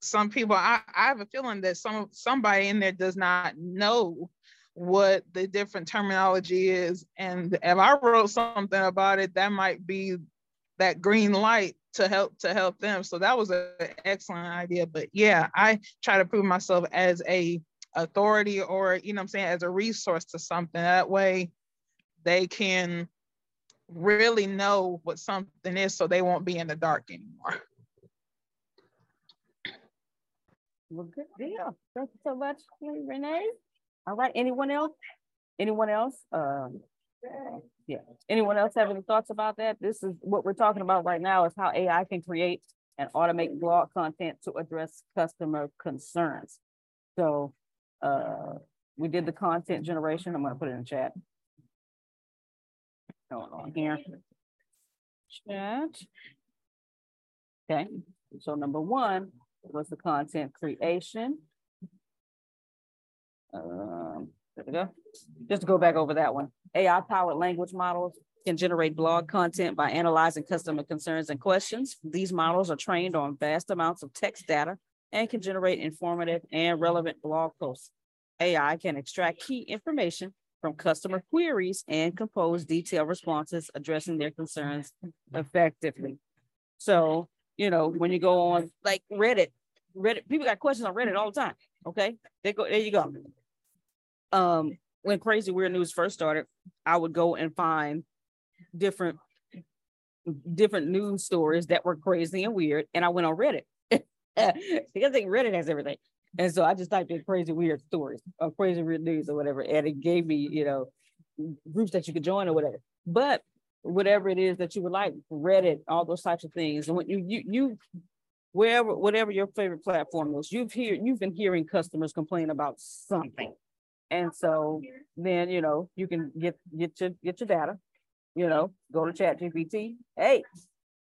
some people I, I have a feeling that some somebody in there does not know what the different terminology is and if I wrote something about it that might be that green light to help to help them so that was an excellent idea but yeah I try to prove myself as a authority or you know I'm saying as a resource to something that way they can really know what something is so they won't be in the dark anymore. Well, good deal. Thank you so much, Renee. All right, anyone else? Anyone else? Um, yeah, anyone else have any thoughts about that? This is what we're talking about right now is how AI can create and automate blog content to address customer concerns. So uh, we did the content generation. I'm going to put it in the chat going on here. Chat. Okay, so number one was the content creation. Um, there we go. Just to go back over that one. AI powered language models can generate blog content by analyzing customer concerns and questions. These models are trained on vast amounts of text data and can generate informative and relevant blog posts. AI can extract key information from customer queries and compose detailed responses addressing their concerns effectively. So, you know, when you go on like Reddit, Reddit, people got questions on Reddit all the time. Okay. They go, there you go. Um, when crazy weird news first started, I would go and find different different news stories that were crazy and weird, and I went on Reddit because think Reddit has everything. And so I just typed in crazy weird stories or crazy weird news or whatever. And it gave me, you know, groups that you could join or whatever. But whatever it is that you would like, Reddit, all those types of things. And when you you you wherever whatever your favorite platform is, you've hear you've been hearing customers complain about something. And so then you know you can get get your get your data, you know, go to Chat GPT. Hey,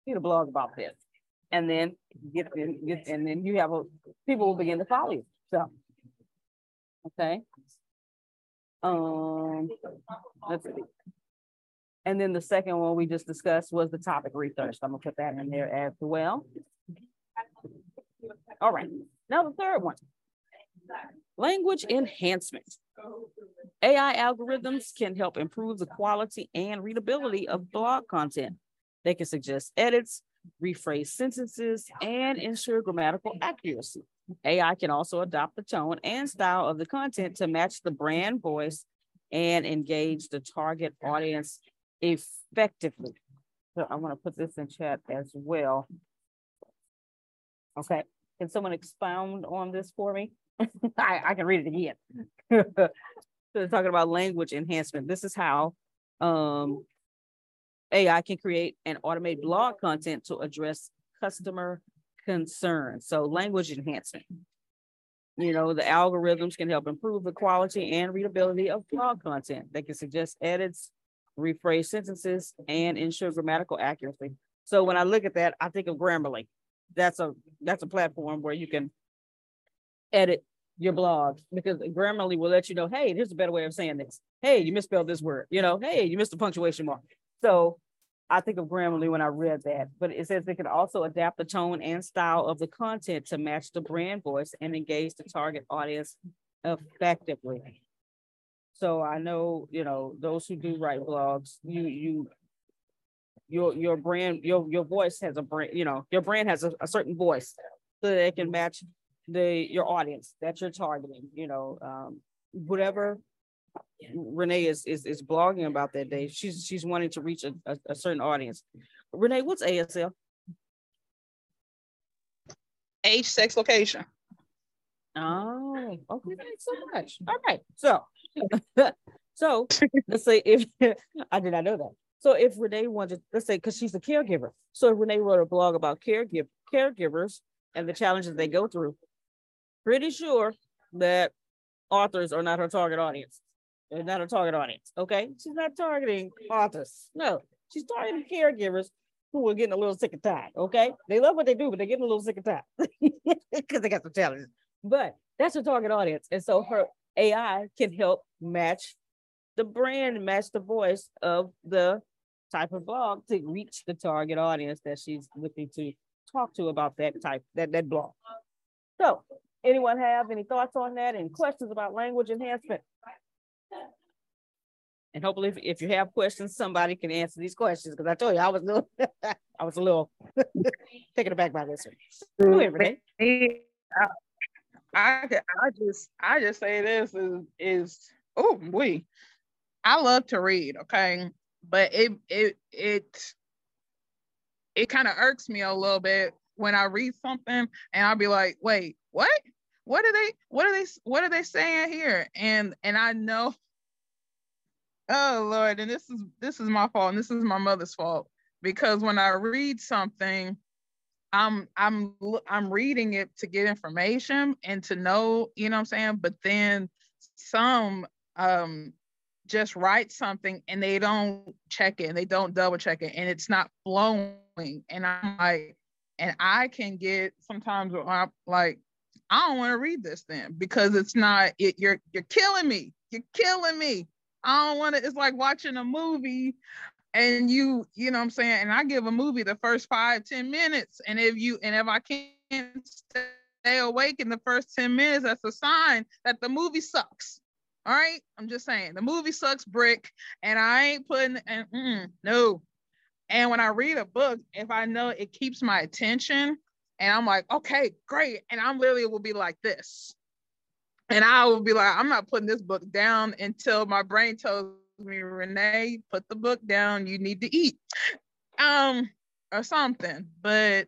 need a blog about this and then get, get and then you have a people will begin to follow you. So okay. Um let's see. And then the second one we just discussed was the topic research. I'm gonna put that in there as well. All right. Now the third one. Language enhancement. AI algorithms can help improve the quality and readability of blog content. They can suggest edits, rephrase sentences, and ensure grammatical accuracy. AI can also adopt the tone and style of the content to match the brand voice and engage the target audience effectively. So I want to put this in chat as well. Okay, can someone expound on this for me? I, I can read it again. so talking about language enhancement. This is how um, AI can create and automate blog content to address customer concerns. So language enhancement. You know, the algorithms can help improve the quality and readability of blog content. They can suggest edits, rephrase sentences, and ensure grammatical accuracy. So when I look at that, I think of Grammarly. That's a that's a platform where you can edit your blog because Grammarly will let you know, hey, here's a better way of saying this. Hey, you misspelled this word. You know, hey, you missed a punctuation mark. So I think of Grammarly when I read that, but it says they can also adapt the tone and style of the content to match the brand voice and engage the target audience effectively. So I know, you know, those who do write blogs, you you your your brand, your your voice has a brand, you know, your brand has a, a certain voice so that it can match the your audience that you're targeting, you know, um, whatever Renee is, is is blogging about that day. She's she's wanting to reach a, a, a certain audience. Renee, what's ASL? Age, sex, location. Oh, okay, thanks so much. All right, so so let's say if I did not know that. So if Renee wanted, let's say, because she's a caregiver, so if Renee wrote a blog about caregiver caregivers and the challenges they go through, pretty sure that authors are not her target audience. They're not her target audience. Okay, she's not targeting authors. No, she's targeting caregivers who are getting a little sick and tired. Okay, they love what they do, but they're getting a little sick and tired because they got some challenges. But that's her target audience, and so her AI can help match the brand, match the voice of the type of blog to reach the target audience that she's looking to talk to about that type that that blog. So, anyone have any thoughts on that and questions about language enhancement? And hopefully, if, if you have questions, somebody can answer these questions because I told you I was a little, I was a little taken aback by this one. I, I just I just say this is is oh we I love to read, okay, but it it it it kind of irks me a little bit when I read something and I'll be like, wait, what? What are they? What are they? What are they saying here? And and I know oh lord and this is this is my fault and this is my mother's fault because when i read something i'm i'm i'm reading it to get information and to know you know what i'm saying but then some um just write something and they don't check it and they don't double check it and it's not flowing and i'm like and i can get sometimes I'm like i don't want to read this then because it's not it you're you're killing me you're killing me I don't want to, it's like watching a movie and you, you know what I'm saying? And I give a movie the first five, ten minutes. And if you, and if I can't stay awake in the first 10 minutes, that's a sign that the movie sucks. All right. I'm just saying the movie sucks brick and I ain't putting, and mm, no. And when I read a book, if I know it keeps my attention and I'm like, okay, great. And I'm literally will be like this. And I will be like, I'm not putting this book down until my brain tells me, Renee, put the book down. You need to eat. Um, or something. But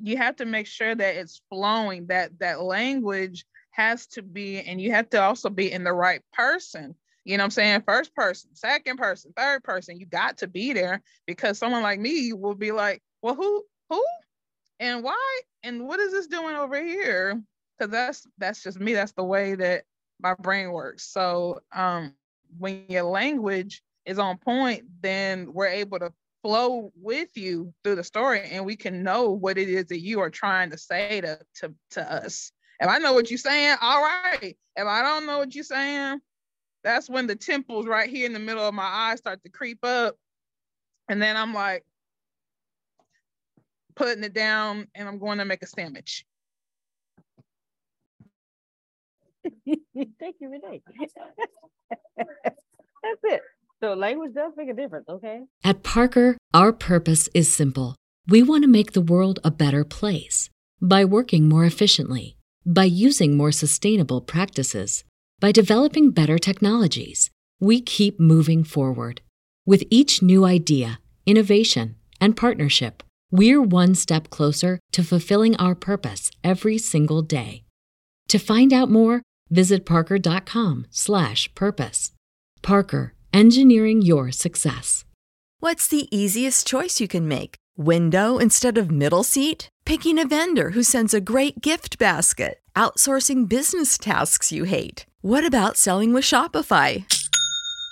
you have to make sure that it's flowing, that that language has to be, and you have to also be in the right person. You know I'm saying? First person, second person, third person. You got to be there because someone like me will be like, well, who, who, and why, and what is this doing over here? because that's that's just me. That's the way that my brain works. So um, when your language is on point, then we're able to flow with you through the story, and we can know what it is that you are trying to say to to to us. If I know what you're saying, all right. If I don't know what you're saying, that's when the temples right here in the middle of my eyes start to creep up. And then I'm like putting it down and I'm going to make a sandwich. Thank you, Renee. That's it. So language does make a difference, okay? At Parker, our purpose is simple. We want to make the world a better place by working more efficiently, by using more sustainable practices, by developing better technologies. We keep moving forward. With each new idea, innovation, and partnership, we're one step closer to fulfilling our purpose every single day. To find out more, Visit parker.com/purpose. Parker, engineering your success. What's the easiest choice you can make? Window instead of middle seat? Picking a vendor who sends a great gift basket? Outsourcing business tasks you hate? What about selling with Shopify?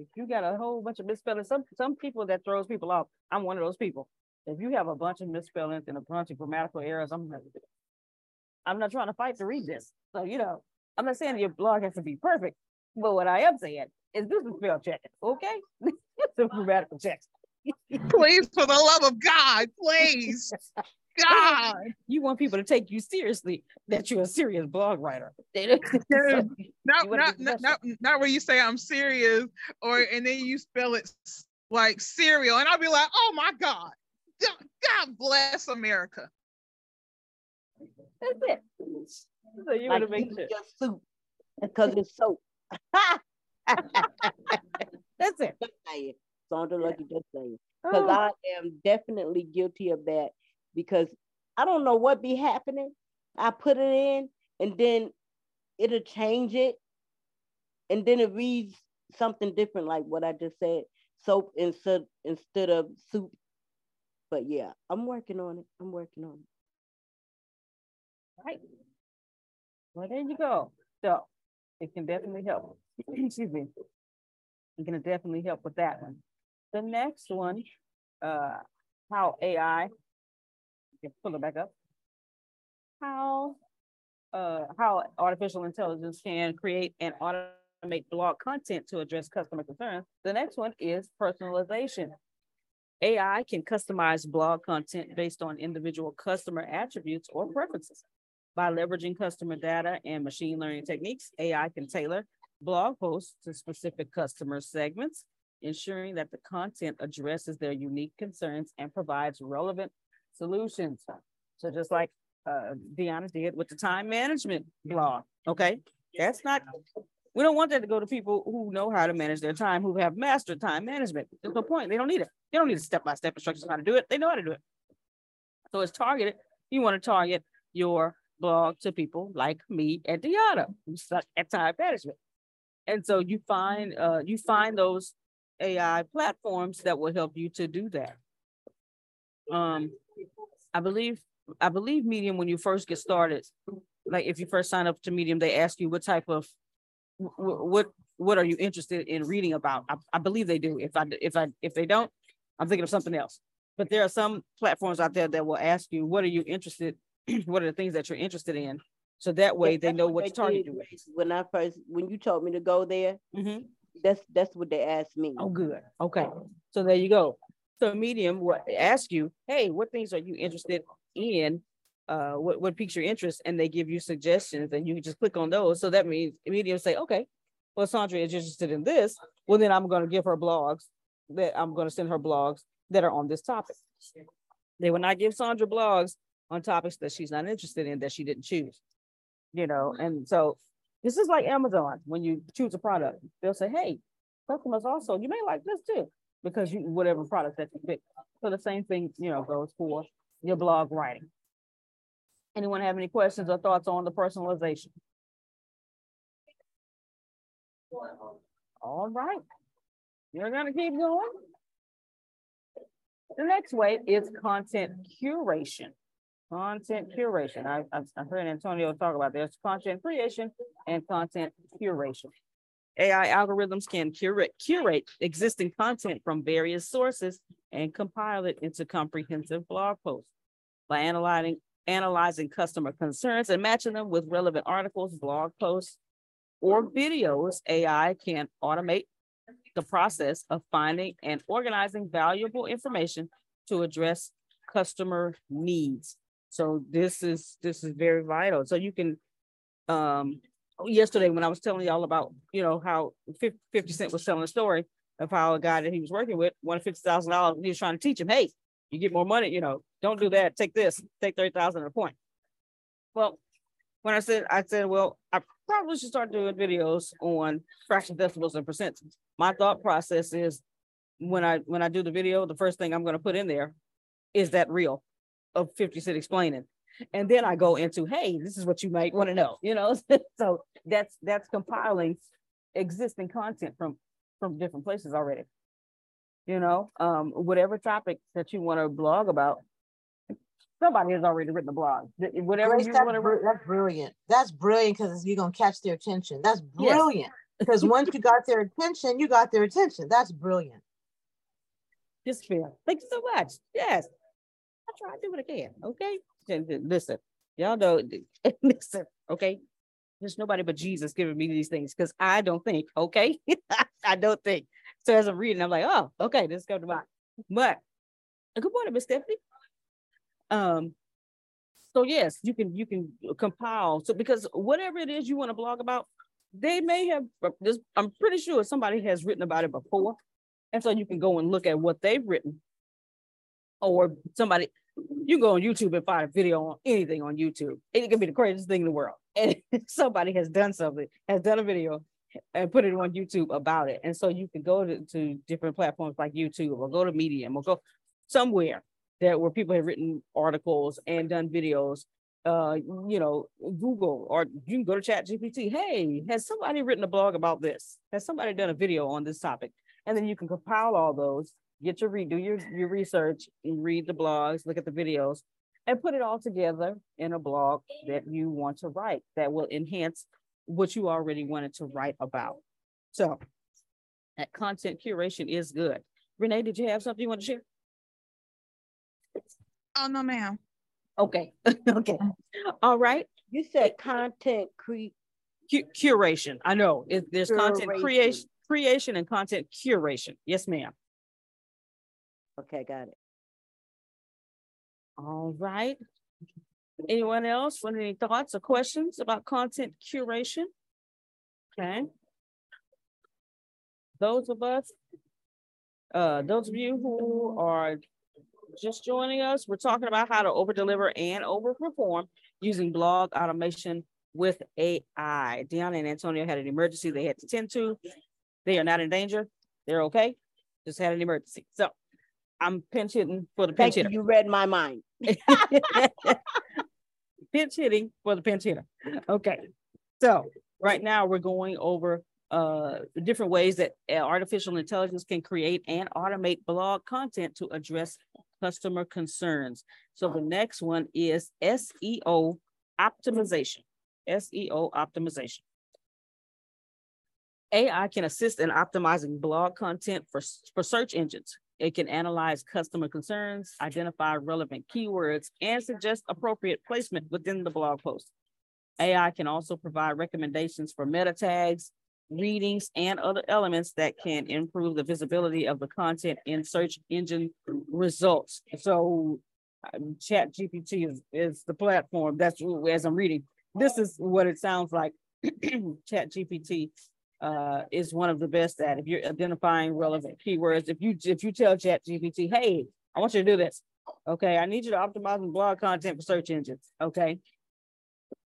If you got a whole bunch of misspellings, some some people that throws people off. I'm one of those people. If you have a bunch of misspellings and a bunch of grammatical errors, I'm not. I'm not trying to fight to read this. So you know, I'm not saying your blog has to be perfect, but what I am saying is this is spell check. Okay, some grammatical checks. please, for the love of God, please. God, you want people to take you seriously that you're a serious blog writer. not, not, not, not, not where you say I'm serious, or and then you spell it like cereal, and I'll be like, oh my God, God bless America. That's it. So you like want to make sure. Your soup because it's soap. That's it. Just saying. Sandra Lucky just saying. Because oh. I am definitely guilty of that because I don't know what be happening. I put it in and then it'll change it. And then it reads something different, like what I just said, soap instead instead of soup. But yeah, I'm working on it. I'm working on it. Right. Well, there you go. So it can definitely help. Excuse me. It can definitely help with that one. The next one, uh, how AI pull it back up. How uh, how artificial intelligence can create and automate blog content to address customer concerns. The next one is personalization. AI can customize blog content based on individual customer attributes or preferences. By leveraging customer data and machine learning techniques, AI can tailor blog posts to specific customer segments, ensuring that the content addresses their unique concerns and provides relevant solutions. So just like uh, Deanna did with the time management blog, okay? That's not, we don't want that to go to people who know how to manage their time, who have mastered time management. There's no point. They don't need it. They don't need a step-by-step instructions on how to do it. They know how to do it. So it's targeted. You want to target your blog to people like me and Deanna, who suck at time management. And so you find uh, you find those AI platforms that will help you to do that. Um, I believe I believe Medium when you first get started, like if you first sign up to Medium, they ask you what type of what what are you interested in reading about. I, I believe they do. If I if I if they don't, I'm thinking of something else. But there are some platforms out there that will ask you what are you interested, what are the things that you're interested in, so that way yeah, they know what, what to target you with. When I first when you told me to go there, mm-hmm. that's that's what they asked me. Oh, good. Okay, so there you go. So Medium will ask you, hey, what things are you interested in? Uh, what, what piques your interest? And they give you suggestions and you can just click on those. So that means Medium say, okay, well, Sandra is interested in this. Well, then I'm going to give her blogs that I'm going to send her blogs that are on this topic. They will not give Sandra blogs on topics that she's not interested in that she didn't choose. You know, and so this is like Amazon. When you choose a product, they'll say, hey, customers also, you may like this too because you whatever product that you pick. So the same thing, you know, goes for your blog writing. Anyone have any questions or thoughts on the personalization? All right. You're gonna keep going. The next way is content curation. Content curation. I, I've, I've heard Antonio talk about this. Content creation and content curation. AI algorithms can curate, curate existing content from various sources and compile it into comprehensive blog posts. By analyzing, analyzing customer concerns and matching them with relevant articles, blog posts, or videos, AI can automate the process of finding and organizing valuable information to address customer needs. So this is this is very vital. So you can um yesterday when I was telling y'all about, you know, how 50 Cent was telling a story of how a guy that he was working with thousand dollars. and He was trying to teach him, hey, you get more money, you know, don't do that. Take this, take thirty thousand a point. Well, when I said, I said, well, I probably should start doing videos on fraction decimals and percents. My thought process is when I when I do the video, the first thing I'm going to put in there is that reel of 50 Cent explaining. And then I go into, hey, this is what you might want to know, you know. so that's that's compiling existing content from from different places already. You know, um, whatever topic that you want to blog about, somebody has already written a blog. Whatever Grace, you that's, want to br- that's brilliant. That's brilliant because you're gonna catch their attention. That's brilliant. Because once you got their attention, you got their attention. That's brilliant. just fair. Thank you so much. Yes. i'll try to do what I can. Okay. Listen, y'all know, listen, okay. There's nobody but Jesus giving me these things because I don't think, okay. I don't think. So as I'm reading, I'm like, oh, okay, this come to mind. But good morning, Miss Stephanie. Um, so yes, you can you can compile. So because whatever it is you want to blog about, they may have this. I'm pretty sure somebody has written about it before, and so you can go and look at what they've written, or somebody. You go on YouTube and find a video on anything on YouTube. It can be the craziest thing in the world, and somebody has done something, has done a video, and put it on YouTube about it. And so you can go to, to different platforms like YouTube or go to Medium or go somewhere that where people have written articles and done videos. Uh, you know, Google or you can go to Chat GPT. Hey, has somebody written a blog about this? Has somebody done a video on this topic? And then you can compile all those, get your read, do your, your research, and read the blogs, look at the videos, and put it all together in a blog that you want to write that will enhance what you already wanted to write about. So that content curation is good. Renee, did you have something you want to share? Oh no, ma'am. Okay. okay. All right. You said content cre- Cu- curation. I know it, there's content creation, creation and content curation. Yes, ma'am. Okay, got it. All right. Anyone else with any thoughts or questions about content curation? Okay. Those of us, uh, those of you who are just joining us, we're talking about how to over deliver and over perform using blog automation with AI. Deanna and Antonio had an emergency they had to tend to. They are not in danger. They're okay. Just had an emergency. So I'm pinch hitting for the pinch Thank you. hitter. You read my mind. pinch hitting for the pinch hitter. Okay. So right now we're going over uh different ways that uh, artificial intelligence can create and automate blog content to address customer concerns. So the next one is SEO optimization. SEO optimization. AI can assist in optimizing blog content for, for search engines. It can analyze customer concerns, identify relevant keywords, and suggest appropriate placement within the blog post. AI can also provide recommendations for meta tags, readings, and other elements that can improve the visibility of the content in search engine results. So um, Chat GPT is, is the platform. That's as I'm reading. This is what it sounds like. Chat GPT uh, is one of the best at if you're identifying relevant keywords. If you if you tell Chat GPT, hey, I want you to do this. Okay, I need you to optimize my blog content for search engines. Okay.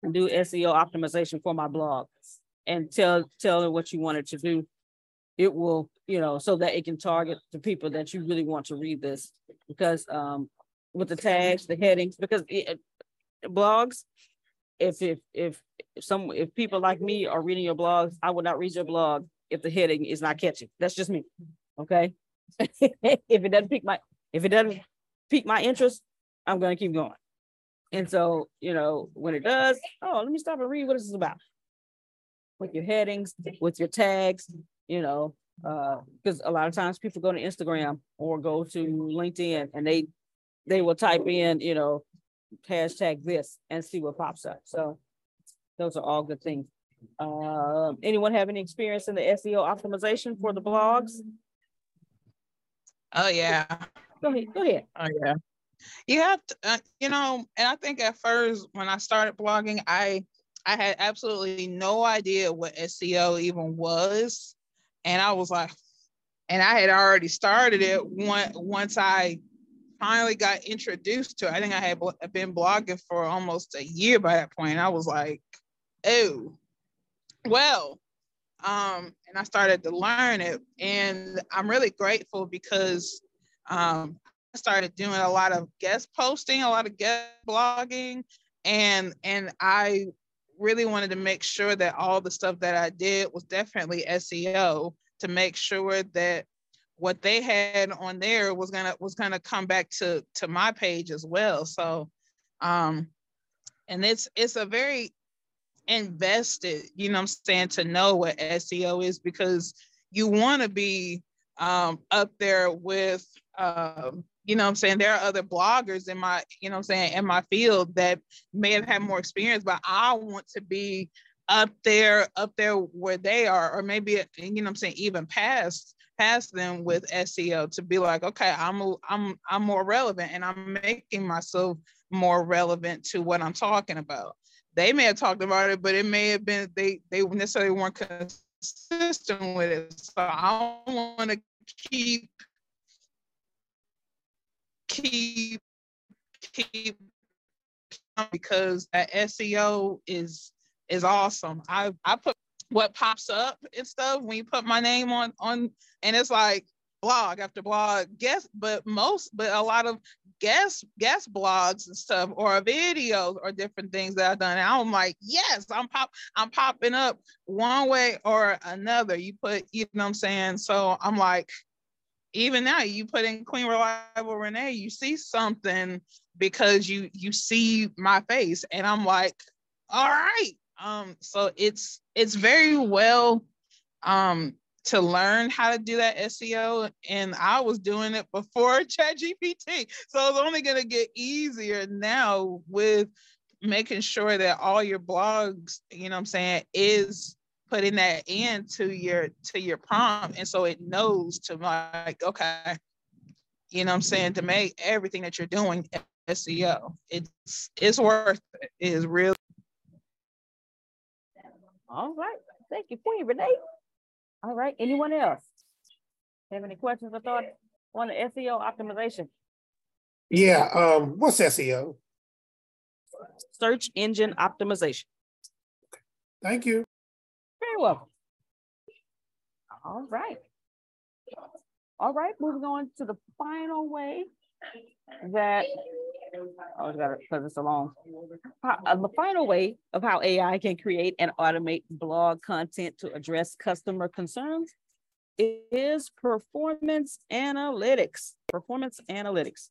Do SEO optimization for my blog and tell tell it what you want it to do. It will, you know, so that it can target the people that you really want to read this. Because um with the tags, the headings, because it, blogs, if if if if some if people like me are reading your blogs, I will not read your blog if the heading is not catchy. That's just me. Okay. if it doesn't pique my if it doesn't pique my interest, I'm gonna keep going. And so, you know, when it does, oh, let me stop and read what this is about. With your headings, with your tags, you know, uh, because a lot of times people go to Instagram or go to LinkedIn and they they will type in, you know, hashtag this and see what pops up. So those are all good things. Um, anyone have any experience in the SEO optimization for the blogs? Oh yeah. Go ahead. Go ahead. Oh yeah. You have to, uh, you know, and I think at first when I started blogging, I I had absolutely no idea what SEO even was, and I was like, and I had already started it one, once I finally got introduced to it. I think I had been blogging for almost a year by that point. I was like, oh, well, um, and I started to learn it. And I'm really grateful because um, I started doing a lot of guest posting, a lot of guest blogging, and and I really wanted to make sure that all the stuff that I did was definitely SEO to make sure that what they had on there was gonna was gonna come back to to my page as well. So um and it's it's a very invested, you know I'm saying, to know what SEO is because you want to be um up there with um you know I'm saying there are other bloggers in my you know I'm saying in my field that may have had more experience but I want to be up there up there where they are or maybe you know I'm saying even past past them with SEO to be like okay I'm I'm I'm more relevant and I'm making myself more relevant to what I'm talking about they may have talked about it but it may have been they they necessarily weren't consistent with it so I don't want to keep keep keep because that SEO is is awesome. I I put what pops up and stuff when you put my name on on and it's like blog after blog guest but most but a lot of guest guest blogs and stuff or videos or different things that I've done. And I'm like, yes, I'm pop I'm popping up one way or another. You put, you know what I'm saying? So I'm like, even now you put in Queen Reliable Renee, you see something because you you see my face, and I'm like, all right. Um, so it's it's very well um to learn how to do that SEO, and I was doing it before ChatGPT, so it's only gonna get easier now with making sure that all your blogs, you know, what I'm saying, is putting that into your to your prompt and so it knows to like okay you know what i'm saying to make everything that you're doing seo it's it's worth it, it is really all right. Thank you queen renee all right anyone else? Have any questions or thoughts on the seo optimization? Yeah um what's seo search engine optimization. Thank you. Very welcome. All right. All right, moving on to the final way that I got it because this along. long. Uh, the final way of how AI can create and automate blog content to address customer concerns is performance analytics. Performance analytics.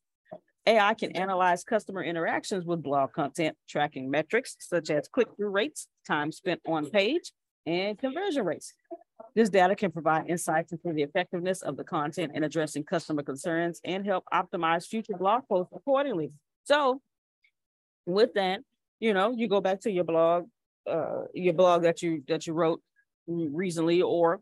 AI can analyze customer interactions with blog content, tracking metrics such as click through rates, time spent on page, and conversion rates. This data can provide insights into the effectiveness of the content in addressing customer concerns and help optimize future blog posts accordingly. So with that, you know, you go back to your blog, uh, your blog that you that you wrote recently or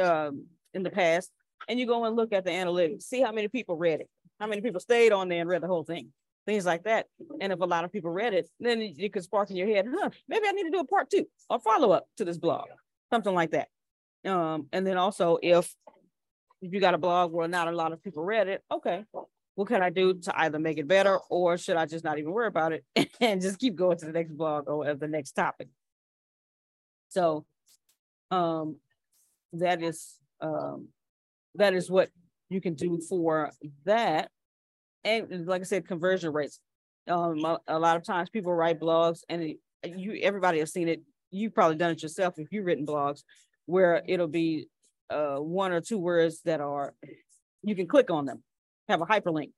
um, in the past, and you go and look at the analytics, see how many people read it, how many people stayed on there and read the whole thing things like that. And if a lot of people read it, then it could spark in your head, huh, maybe I need to do a part two or follow up to this blog, something like that. Um, and then also if if you got a blog where not a lot of people read it, okay, what can I do to either make it better or should I just not even worry about it and just keep going to the next blog or the next topic? So um that is um that is what you can do for that and like I said, conversion rates. Um, a, lot of times people write blogs, and it, you everybody has seen it. You've probably done it yourself if you've written blogs, where it'll be uh, one or two words that are you can click on them, have a hyperlink,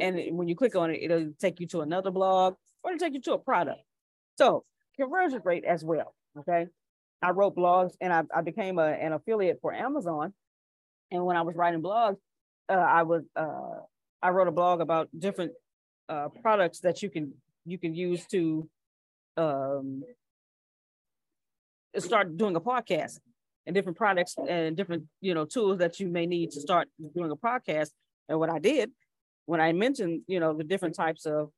and when you click on it, it'll take you to another blog or it'll take you to a product. So conversion rate as well. Okay, I wrote blogs and I, I became a, an affiliate for Amazon, and when I was writing blogs, uh, I was uh, I wrote a blog about different uh, products that you can you can use to um, start doing a podcast and different products and different you know tools that you may need to start doing a podcast. And what I did when I mentioned you know the different types of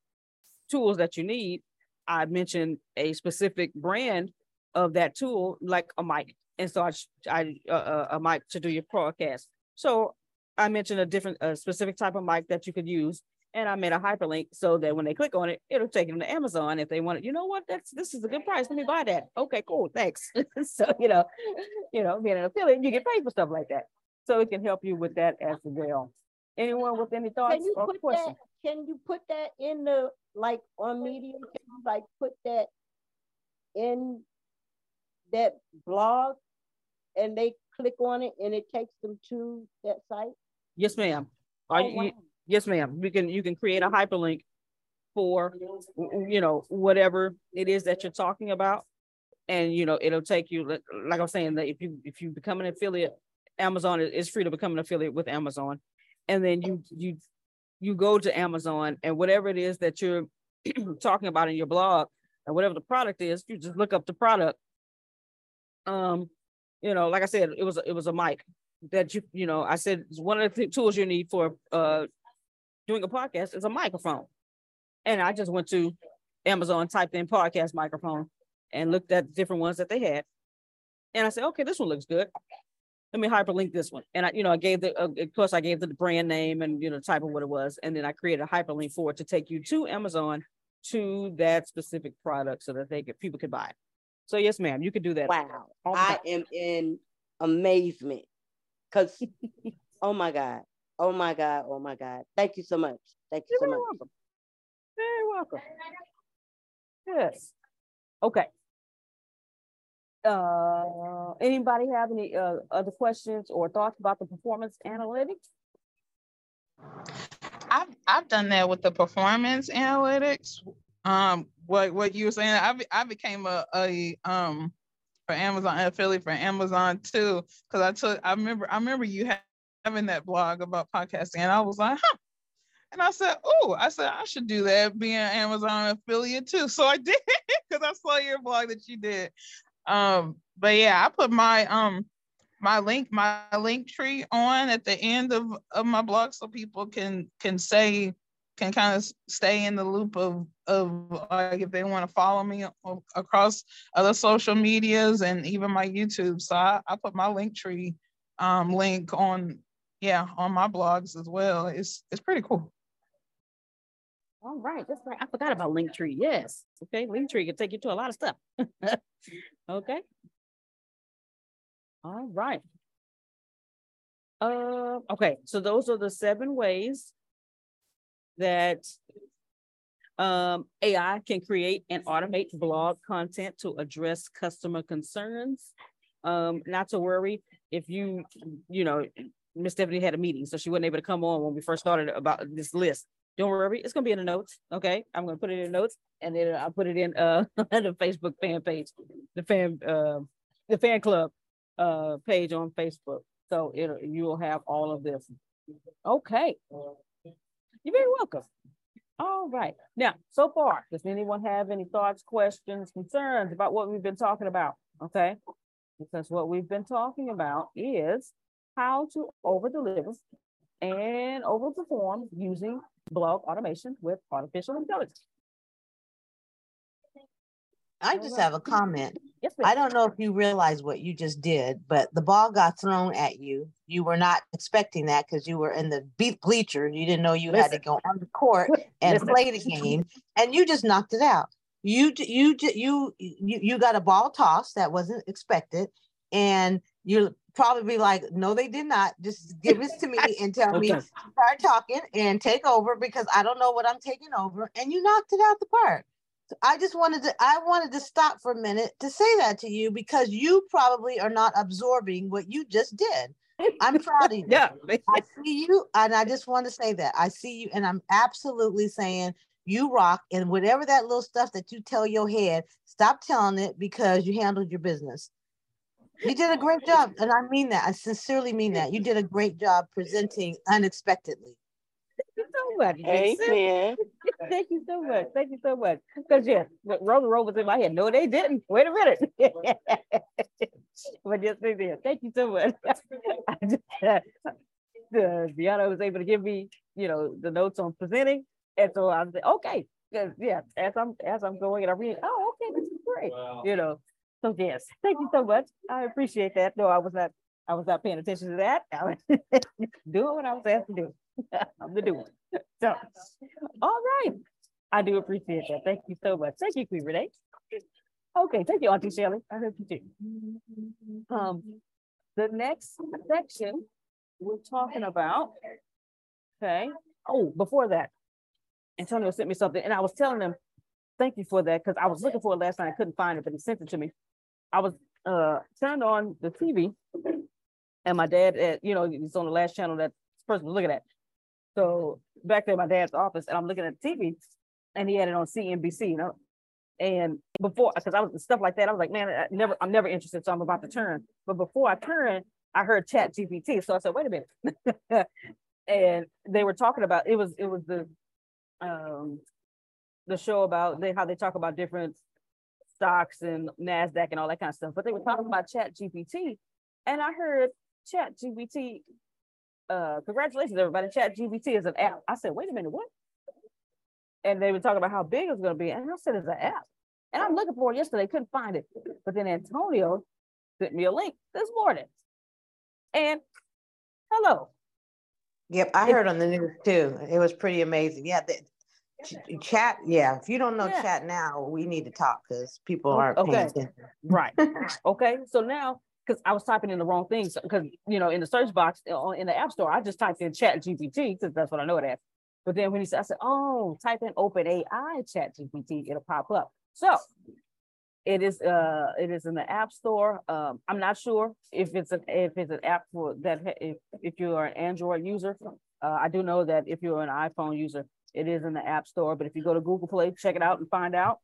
tools that you need, I mentioned a specific brand of that tool, like a mic. And so I, I uh, uh, a mic to do your podcast. So I mentioned a different, a specific type of mic that you could use. And I made a hyperlink so that when they click on it, it'll take them to Amazon if they want it. You know what? That's this is a good price. Let me buy that. Okay, cool. Thanks. so you know, you know, being an affiliate, you get paid for stuff like that. So it can help you with that as well. Anyone with any thoughts Can you or put questions? that, can you put that in the, like, on Medium, can you like put that in that blog? And they click on it and it takes them to that site? Yes, ma'am. Are Oh, you, wow. Yes, ma'am. We can you can create a hyperlink for you know whatever it is that you're talking about, and you know it'll take you like I was saying that if you if you become an affiliate, Amazon is free to become an affiliate with Amazon, and then you you you go to Amazon and whatever it is that you're talking about in your blog and whatever the product is, you just look up the product. Um, you know, like I said, it was it was a mic that you you know I said it's one of the th- tools you need for uh doing a podcast is a microphone, and I just went to Amazon, typed in podcast microphone, and looked at the different ones that they had, and I said, okay, this one looks good. Let me hyperlink this one, and I you know I gave the uh, of course I gave the brand name and you know type of what it was, and then I created a hyperlink for it to take you to Amazon to that specific product so that they could people could buy it. So yes, ma'am, you could do that. Wow. I am in amazement. Cause oh my God. Oh my God. Oh my God. Thank you so much. Thank you You're so very much. welcome. Very welcome. Yes. Okay. Uh, anybody have any uh, other questions or thoughts about the performance analytics? I've I've done that with the performance analytics. Um, what what you were saying, I be, I became a, a um for Amazon affiliate for Amazon too, because I took I remember I remember you ha- having that blog about podcasting, and I was like, huh. And I said, oh, I said I should do that, being an Amazon affiliate too. So I did because I saw your blog that you did. Um, but yeah, I put my um my link my Linktree on at the end of, of my blog so people can can say can kind of stay in the loop of of like if they want to follow me across other social medias and even my YouTube. So I, I put my Linktree um link on yeah on my blogs as well. It's it's pretty cool. All right, that's right. I forgot about Linktree. Yes. Okay, Linktree can take you to a lot of stuff. okay. All right. Uh, okay, so those are the seven ways that um, AI can create and automate blog content to address customer concerns. Um, not to worry if you, you know, Miss Stephanie had a meeting, so she wasn't able to come on when we first started about this list. Don't worry, it's gonna be in the notes. Okay, I'm gonna put it in the notes, and then I'll put it in uh the Facebook fan page, the fan uh the fan club uh page on Facebook. So it'll you will have all of this. Okay, you're very welcome. All right, now so far, does anyone have any thoughts, questions, concerns about what we've been talking about? Okay, because what we've been talking about is how to over deliver and overperform using blog automation with artificial intelligence. I just have a comment. Yes, I don't know if you realize what you just did, but the ball got thrown at you. You were not expecting that because you were in the beat bleacher. You didn't know you had to go on the court and Listen. play the game, and you just knocked it out. You you you you you got a ball toss that wasn't expected, and you'll probably be like, "No, they did not. Just give this to me and tell me start talking and take over because I don't know what I'm taking over." And you knocked it out the park. So I just wanted to I wanted to stop for a minute to say that to you because you probably are not absorbing what you just did. I'm proud of you. Yeah. I see you and I just want to say that. I see you and I'm absolutely saying you rock and whatever that little stuff that you tell your head, stop telling it because you handled your business. You did a great job and I mean that. I sincerely mean that. You did a great job presenting unexpectedly. Thank you so much. Amen. Thank you so much. Thank you so much. Because yes, the roller roll was in my head. No, they didn't. Wait a minute. but yes, they did. Thank you so much. I just, uh, Deanna was able to give me, you know, the notes on presenting, and so I was like, okay, 'Cause, yeah. As I'm as I'm going and I read, oh, okay, this is great. You know. So yes, thank you so much. I appreciate that. No, I was not I was not paying attention to that. I was doing what I was asked to do. I'm the doer. So, all right. I do appreciate that. Thank you so much. Thank you, Queen Renee. Okay, thank you, Auntie Shelley. I hope you do. Um, the next section we're talking about. Okay. Oh, before that, Antonio sent me something, and I was telling him, "Thank you for that," because I was looking for it last night. I couldn't find it, but he sent it to me. I was uh turned on the TV, and my dad, at, you know, he's on the last channel that person was looking at. So back there, my dad's office, and I'm looking at the TV, and he had it on CNBC, you know. And before, because I was stuff like that, I was like, man, I never, I'm never interested, so I'm about to turn. But before I turned, I heard Chat GPT, so I said, wait a minute. and they were talking about it was it was the um the show about they how they talk about different stocks and Nasdaq and all that kind of stuff. But they were talking about Chat GPT, and I heard Chat GPT. Uh, congratulations, everybody! Chat GPT is an app. I said, wait a minute, what? and they were talking about how big it's going to be. And I said, it's an app. And I'm looking for it yesterday, couldn't find it. But then Antonio sent me a link this morning. And hello. Yep, I heard on the news too. It was pretty amazing. Yeah, chat. Yeah, if you don't know yeah. chat now, we need to talk because people aren't okay. Right. okay. So now, because I was typing in the wrong things, because you know, in the search box uh, in the app store, I just typed in Chat GPT because that's what I know it as. But then when he said, I said, oh, type in open AI chat GPT, it'll pop up. So it is uh it is in the app store. Um, I'm not sure if it's an if it's an app for that if, if you are an Android user. Uh, I do know that if you're an iPhone user, it is in the app store. But if you go to Google Play, check it out and find out.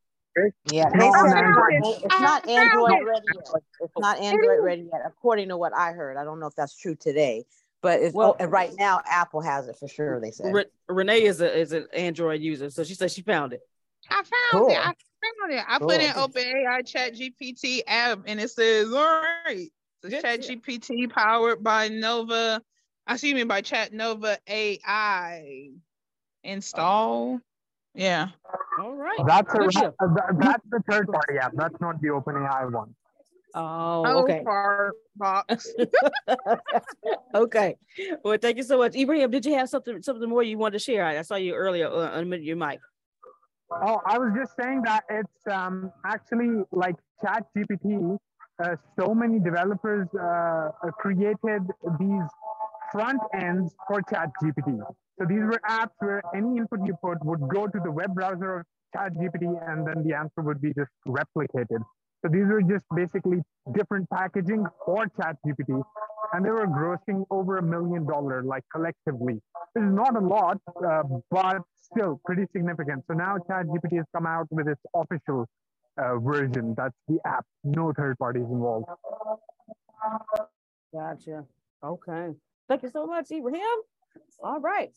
Yeah, it's not Android ready yet. It's not Android ready yet, according to what I heard. I don't know if that's true today but it's well, oh, right now Apple has it for sure. They said Re- Renee is a is an Android user, so she said she found it. I found cool. it. I found it. I cool. put in Open AI Chat GPT app, and it says, "All right, the Chat GPT powered by Nova." I see me by Chat Nova AI. Install. Yeah. All right. That's a, that's the third party app. That's not the Open AI one. Oh, okay. box. okay. Well, thank you so much, Ibrahim. Did you have something something more you wanted to share? I, I saw you earlier uh, unmute your mic. Oh, I was just saying that it's um, actually like Chat GPT. Uh, so many developers uh, created these front ends for Chat GPT. So these were apps where any input you put would go to the web browser of ChatGPT and then the answer would be just replicated. So these were just basically different packaging for ChatGPT, and they were grossing over a million dollar, like collectively. This is not a lot, uh, but still pretty significant. So now ChatGPT has come out with its official uh, version. That's the app. No third parties involved. Gotcha. Okay. Thank you so much, Ibrahim. All right.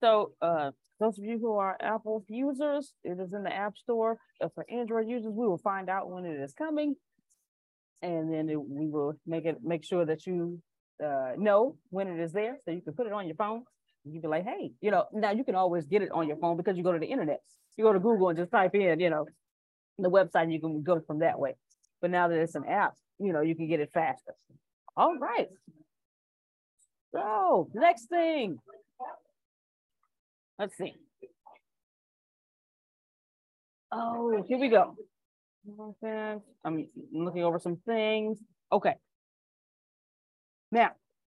So uh, those of you who are Apple users, it is in the App Store. for Android users, we will find out when it is coming, and then it, we will make it make sure that you uh, know when it is there, so you can put it on your phone. You can be like, hey, you know, now you can always get it on your phone because you go to the internet. You go to Google and just type in, you know, the website. And You can go from that way. But now that it's an app, you know, you can get it faster. All right. So next thing, Let's see. Oh, here we go. I'm looking over some things. Okay. Now,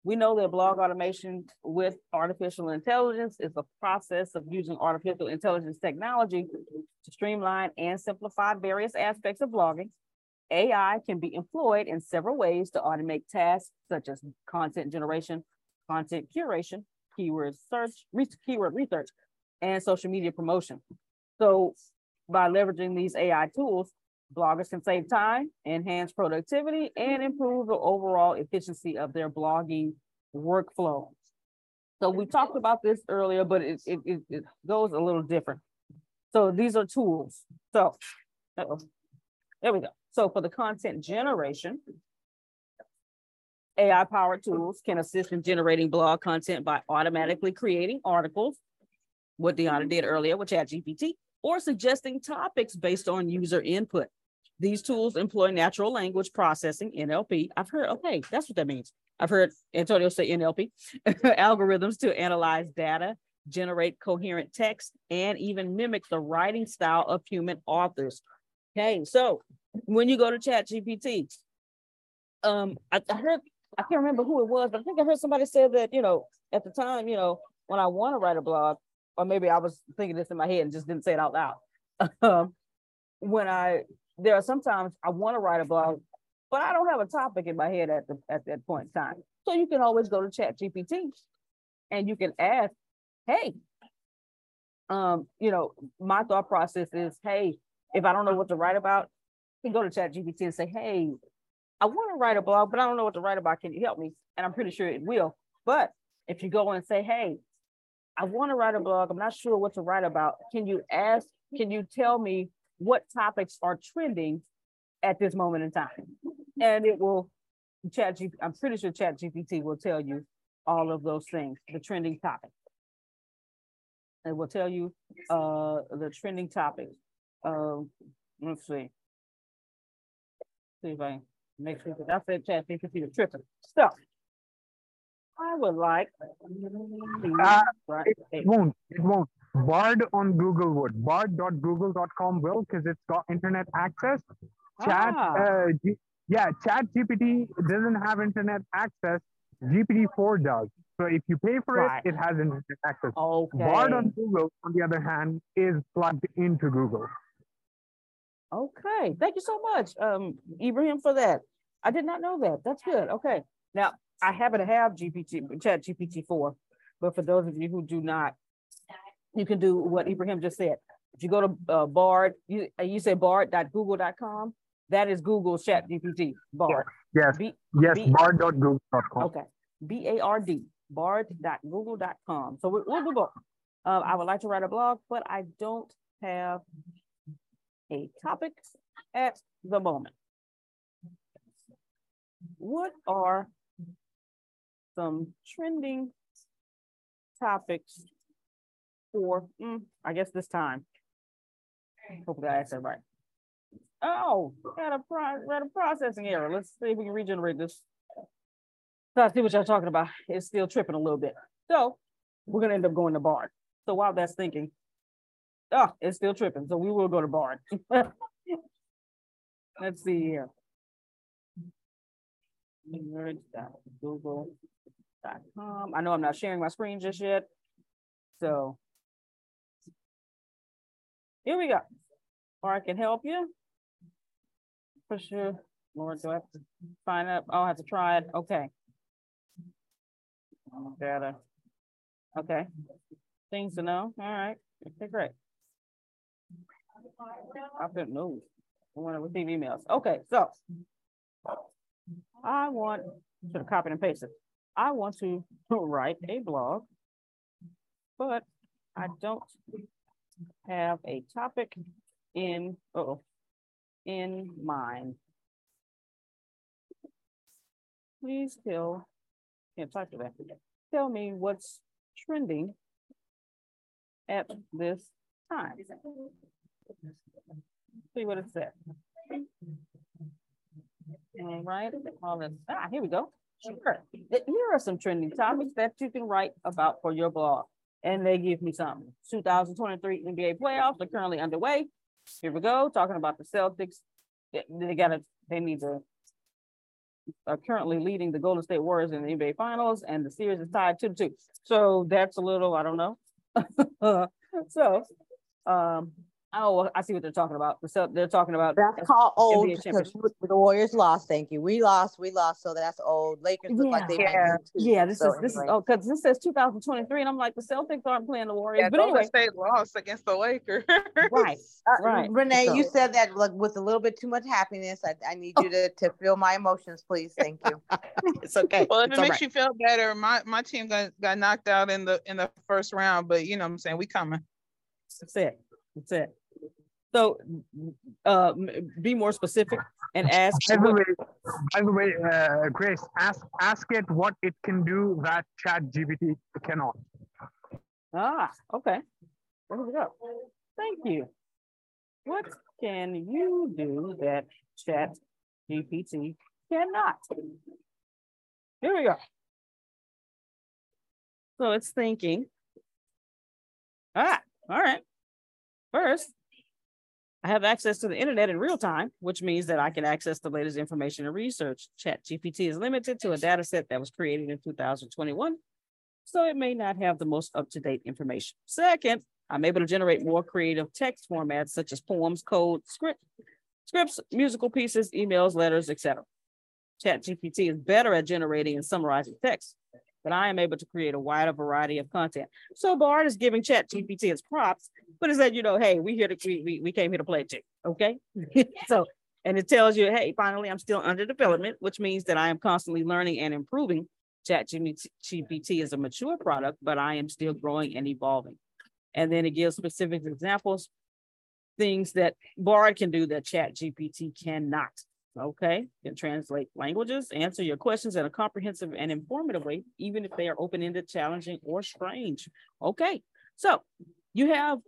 we know that blog automation with artificial intelligence is a process of using artificial intelligence technology to streamline and simplify various aspects of blogging. AI can be employed in several ways to automate tasks such as content generation, content curation, keyword search, keyword research, and social media promotion. So by leveraging these AI tools, bloggers can save time, enhance productivity, and improve the overall efficiency of their blogging workflow. So we talked about this earlier, but it, it, it goes a little different. So these are tools. So uh -oh. there we go. So for the content generation, AI powered tools can assist in generating blog content by automatically creating articles, what Deanna did earlier with ChatGPT, or suggesting topics based on user input. These tools employ natural language processing, NLP. I've heard, okay, that's what that means. I've heard Antonio say NLP, algorithms to analyze data, generate coherent text, and even mimic the writing style of human authors. Okay, so when you go to ChatGPT, um, I, I heard, I can't remember who it was, but I think I heard somebody say that, you know, at the time, you know, when I want to write a blog, or maybe I was thinking this in my head and just didn't say it out loud. Um, when I there are sometimes I want to write a blog, but I don't have a topic in my head at the at that point in time. So you can always go to Chat GPT and you can ask, hey, um, you know, my thought process is, hey, if I don't know what to write about, you can go to Chat GPT and say, hey, I want to write a blog, but I don't know what to write about. Can you help me? And I'm pretty sure it will. But if you go and say, hey, I want to write a blog. I'm not sure what to write about. Can you ask, can you tell me what topics are trending at this moment in time? And it will chat G, I'm pretty sure chat GPT will tell you all of those things, the trending topics. It will tell you uh, the trending topics. Uh, let's see. See if I make sure that I said chat GPT the tripping. So I would like. Uh, it won't. It won't. Bard on Google would. Bard.google.com will because it's got internet access. Chat, ah. uh, G, yeah, Chat GPT doesn't have internet access. GPT-4 does. So if you pay for right. it, it has internet access. Okay. Bard on Google, on the other hand, is plugged into Google. Okay, thank you so much, um, Ibrahim, for that. I did not know that. That's good. Okay, now I happen to have GPT, Chat GPT 4, but for those of you who do not, you can do what Ibrahim just said. If you go to uh, Bard, you, uh, you say bard.google.com, that is Google's Chat GPT, Bard. Yes, B, yes, B, bard.google.com. Okay, B A R D, bard.google.com. So we, we'll do both. Uh, I would like to write a blog, but I don't have a topic at the moment. What are some trending topics for, mm, I guess this time. Hopefully I asked that right. Oh, got a, pro- got a processing error. Let's see if we can regenerate this. So I see what y'all talking about. It's still tripping a little bit. So we're gonna end up going to Bard. So while that's thinking, oh, it's still tripping. So we will go to Bard. Let's see here. Google com. I know I'm not sharing my screen just yet. So here we go. Or I can help you. For sure. Lord, do I have to sign up? Oh, I have to try it. Okay. Data. Okay. Things to know. All right. Okay, great. I don't know. I want to receive emails. Okay, so I want to copy and paste it. I want to write a blog, but I don't have a topic in oh in mind. Please tell can't talk to that. Tell me what's trending at this time. See what it says. All right, all this. Ah, here we go. Sure. Here are some trending topics that you can write about for your blog. And they give me some 2023 NBA playoffs are currently underway. Here we go, talking about the Celtics. They got to, they need to, are currently leading the Golden State Warriors in the NBA Finals, and the series is tied 2 to 2. So that's a little, I don't know. so, um, Oh, I see what they're talking about. So they're talking about that's called old because the Warriors lost. Thank you. We lost. We lost. So that's old. Lakers look yeah, like they yeah. Yeah, this so is this anyway. is oh because this says 2023, and I'm like the Celtics aren't playing the Warriors. Yeah, but anyway, State lost against the Lakers. right, uh, right. Renee, so. you said that like with a little bit too much happiness. I, I need you to to feel my emotions, please. Thank you. it's okay. Well, if it's it makes right. you feel better, my my team got got knocked out in the in the first round, but you know what I'm saying we coming. That's it. That's it. So, uh, be more specific and ask. By the way, by the way, uh, Grace, ask ask it what it can do that Chat GPT cannot. Ah, okay. We go. Thank you. What can you do that chat GPT cannot? Here we go. So it's thinking. Ah, all right. First, I have access to the internet in real time, which means that I can access the latest information and research. Chat GPT is limited to a data set that was created in 2021, so it may not have the most up-to-date information. Second, I'm able to generate more creative text formats such as poems, code, script, scripts, musical pieces, emails, letters, etc. Chat GPT is better at generating and summarizing text, but I am able to create a wider variety of content. So Bard is giving Chat GPT its props, but it said, you know, hey, we here to we, we came here to play too. Okay. so and it tells you, hey, finally, I'm still under development, which means that I am constantly learning and improving. Chat GPT is a mature product, but I am still growing and evolving. And then it gives specific examples, things that Bard can do that Chat GPT cannot. Okay, can translate languages, answer your questions in a comprehensive and informative way, even if they are open-ended, challenging, or strange. Okay, so you have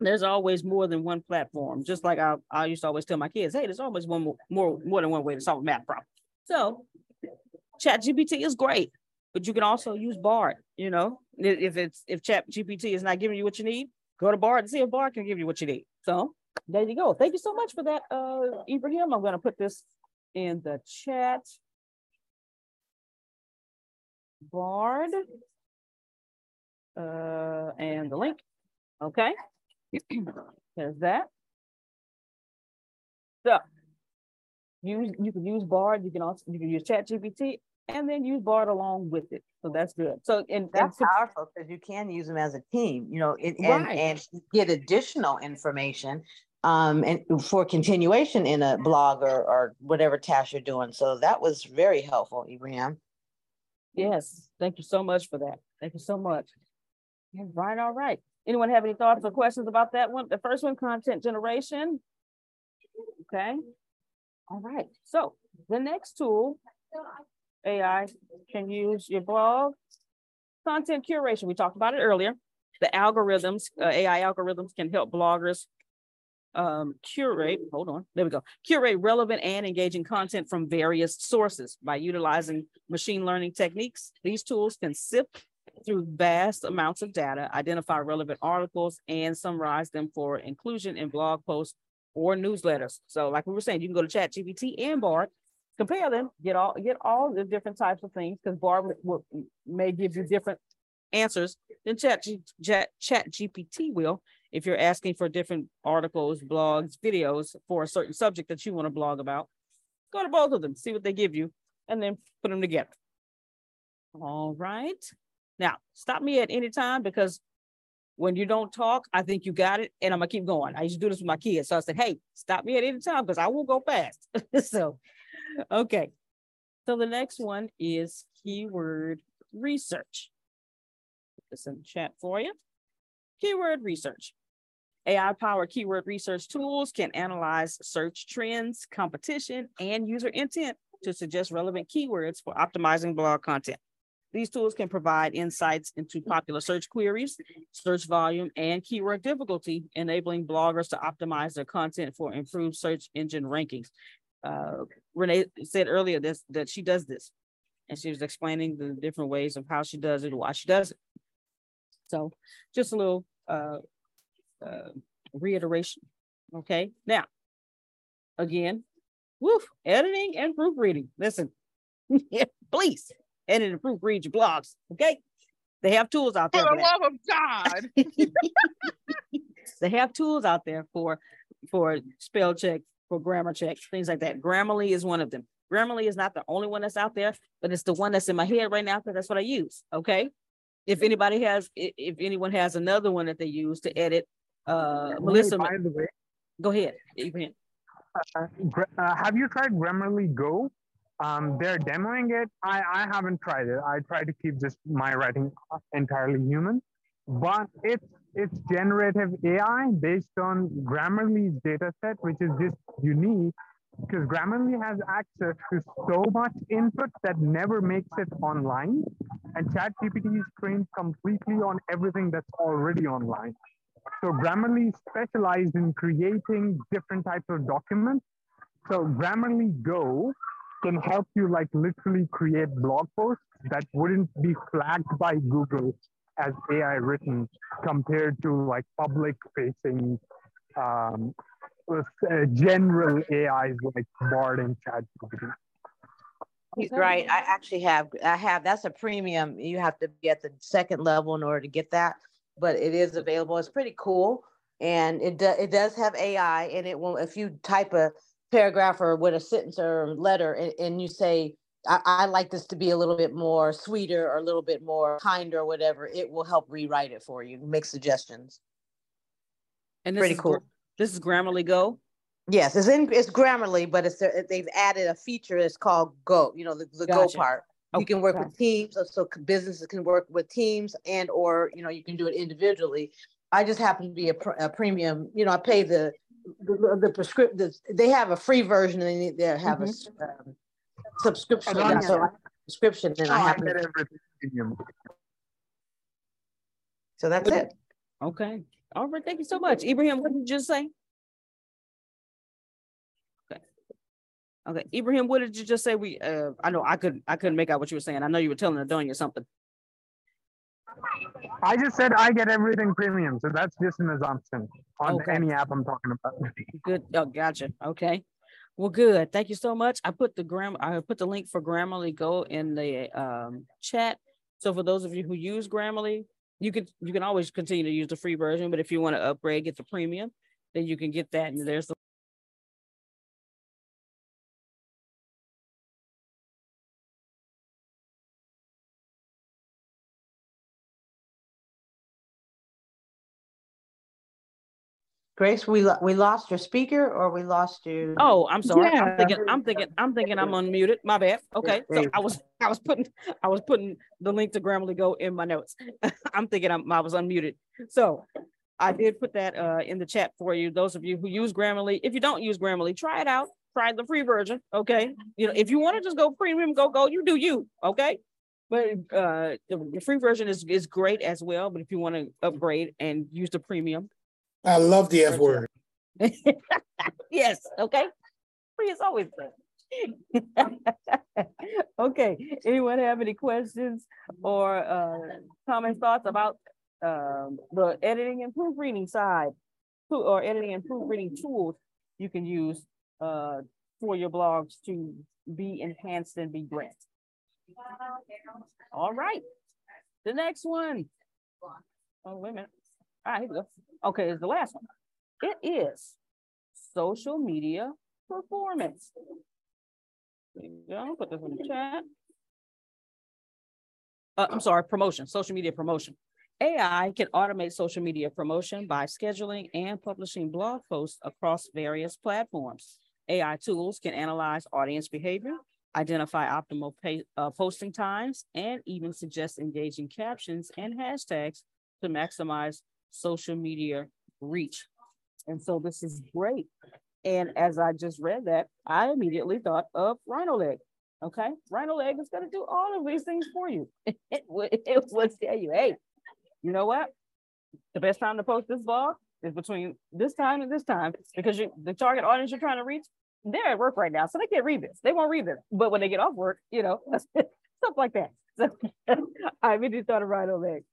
there's always more than one platform. Just like I, I used to always tell my kids, hey, there's always one more, more, more than one way to solve a math problem. So Chat GPT is great, but you can also use Bard. You know, if it's if Chat GPT is not giving you what you need, go to Bard and see if Bard can give you what you need. So there you go. Thank you so much for that, uh, Ibrahim. I'm going to put this in the chat. Bard uh, and the link. Okay. There's that. So use you can use Bard. You can also you can use Chat GPT and then use Bard along with it. So that's good. So and that's and, powerful because you can use them as a team, you know, it, and right. and get additional information um and for continuation in a blog or, or whatever task you're doing. So that was very helpful, Ibrahim. Yes, thank you so much for that. Thank you so much. All right, all right. Anyone have any thoughts or questions about that one? The first one, content generation. Okay. All right. So the next tool AI can use your blog. Content curation, we talked about it earlier. The algorithms, uh, AI algorithms can help bloggers um, curate, hold on, there we go, curate relevant and engaging content from various sources by utilizing machine learning techniques. These tools can sift through vast amounts of data, identify relevant articles, and summarize them for inclusion in blog posts or newsletters. So like we were saying, you can go to Chat GPT and Bard compare them, get all get all the different types of things because Bard will, may give you different answers than Chat, Chat Chat GPT will if you're asking for different articles, blogs, videos for a certain subject that you want to blog about. Go to both of them, see what they give you, and then put them together. All right. Now, stop me at any time because when you don't talk, I think you got it, and I'm gonna keep going. I used to do this with my kids, so I said, "Hey, stop me at any time because I will go fast." so okay. So the next one is keyword research. Put this in chat for you. Keyword research. AI powered keyword research tools can analyze search trends, competition, and user intent to suggest relevant keywords for optimizing blog content. These tools can provide insights into popular search queries, search volume, and keyword difficulty, enabling bloggers to optimize their content for improved search engine rankings uh, Renee said earlier this, that she does this. And she was explaining the different ways of how she does it, why she does it. So just a little uh, uh, reiteration. Okay. Now, again, woof, editing and proofreading. Listen, please edit and proofread your blogs. Okay. They have tools out there. For the love of God. they have tools out there for for spell check, for grammar checks, things like that. Grammarly is one of them. Grammarly is not the only one that's out there, but it's the one that's in my head right now because that's what I use. Okay. If anybody has, if anyone has another one that they use to edit, uh, Melissa, by the way, go ahead. Uh, uh, have you tried Grammarly Go? Um, they're demoing it. I, I haven't tried it. I try to keep just my writing entirely human, but it's it's generative AI based on Grammarly's data set, which is just unique because Grammarly has access to so much input that never makes it online. And ChatGPT is trained completely on everything that's already online. So Grammarly specialized in creating different types of documents. So Grammarly Go can help you like literally create blog posts that wouldn't be flagged by Google as AI written compared to like public facing um, uh, general AIs like Bard and ChatGPT. He's right. I actually have, I have, that's a premium. You have to be at the second level in order to get that, but it is available. It's pretty cool. And it, do, it does have AI and it will, if you type a paragraph or with a sentence or letter and, and you say, I, I, like this to be a little bit more sweeter or a little bit more kinder or whatever, it will help rewrite it for you, make suggestions. And this pretty is, cool. This is Grammarly Go. Yes, it's in it's Grammarly, but it's they've added a feature that's called Go. You know, the, the gotcha. Go part. You can work with teams, so, so businesses can work with teams, and or you know you can do it individually. I just happen to be a, pr- a premium. You know, I pay the the, the prescription. They have a free version, and they, they have mm-hmm. a um, subscription. And so I subscription, and oh, I have to. So that's it. Okay. All right. Thank you so much, Ibrahim. What did you just say? Okay, Ibrahim, what did you just say? We, uh, I know I couldn't, I couldn't make out what you were saying. I know you were telling Adonia something. I just said I get everything premium, so that's just an assumption on okay. any app I'm talking about. Good. Oh, gotcha. Okay. Well, good. Thank you so much. I put the gram. I put the link for Grammarly Go in the um, chat. So for those of you who use Grammarly, you can you can always continue to use the free version. But if you want to upgrade, get the premium, then you can get that. And there's the Grace, we lo- we lost your speaker or we lost you. Oh, I'm sorry. Yeah. I'm thinking. I'm thinking. I'm thinking. I'm unmuted. My bad. Okay. So I was. I was putting. I was putting the link to Grammarly Go in my notes. I'm thinking. I'm, I was unmuted. So I did put that uh, in the chat for you. Those of you who use Grammarly, if you don't use Grammarly, try it out. Try the free version. Okay. You know, if you want to just go premium, go go. You do you. Okay. But uh, the, the free version is is great as well. But if you want to upgrade and use the premium, I love the F word. yes. Okay. Free is always good. okay. Anyone have any questions or uh, comments, thoughts about um, the editing and proofreading side, or editing and proofreading tools you can use uh, for your blogs to be enhanced and be great. All right. The next one. Oh, wait a minute. All right, here we go. Okay, is the last one. It is social media performance. There you go. Put this in the chat. Uh, I'm sorry, promotion, social media promotion. AI can automate social media promotion by scheduling and publishing blog posts across various platforms. AI tools can analyze audience behavior, identify optimal pay, uh, posting times, and even suggest engaging captions and hashtags to maximize social media reach. And so this is great. And as I just read that, I immediately thought of Rhino Leg. Okay, Rhino Leg is going to do all of these things for you. it, would, it would tell you, hey, you know what? The best time to post this blog is between this time and this time because you, the target audience you're trying to reach, they're at work right now, so they can't read this. They won't read this. But when they get off work, you know, stuff like that. So I immediately thought of Rhino Leg.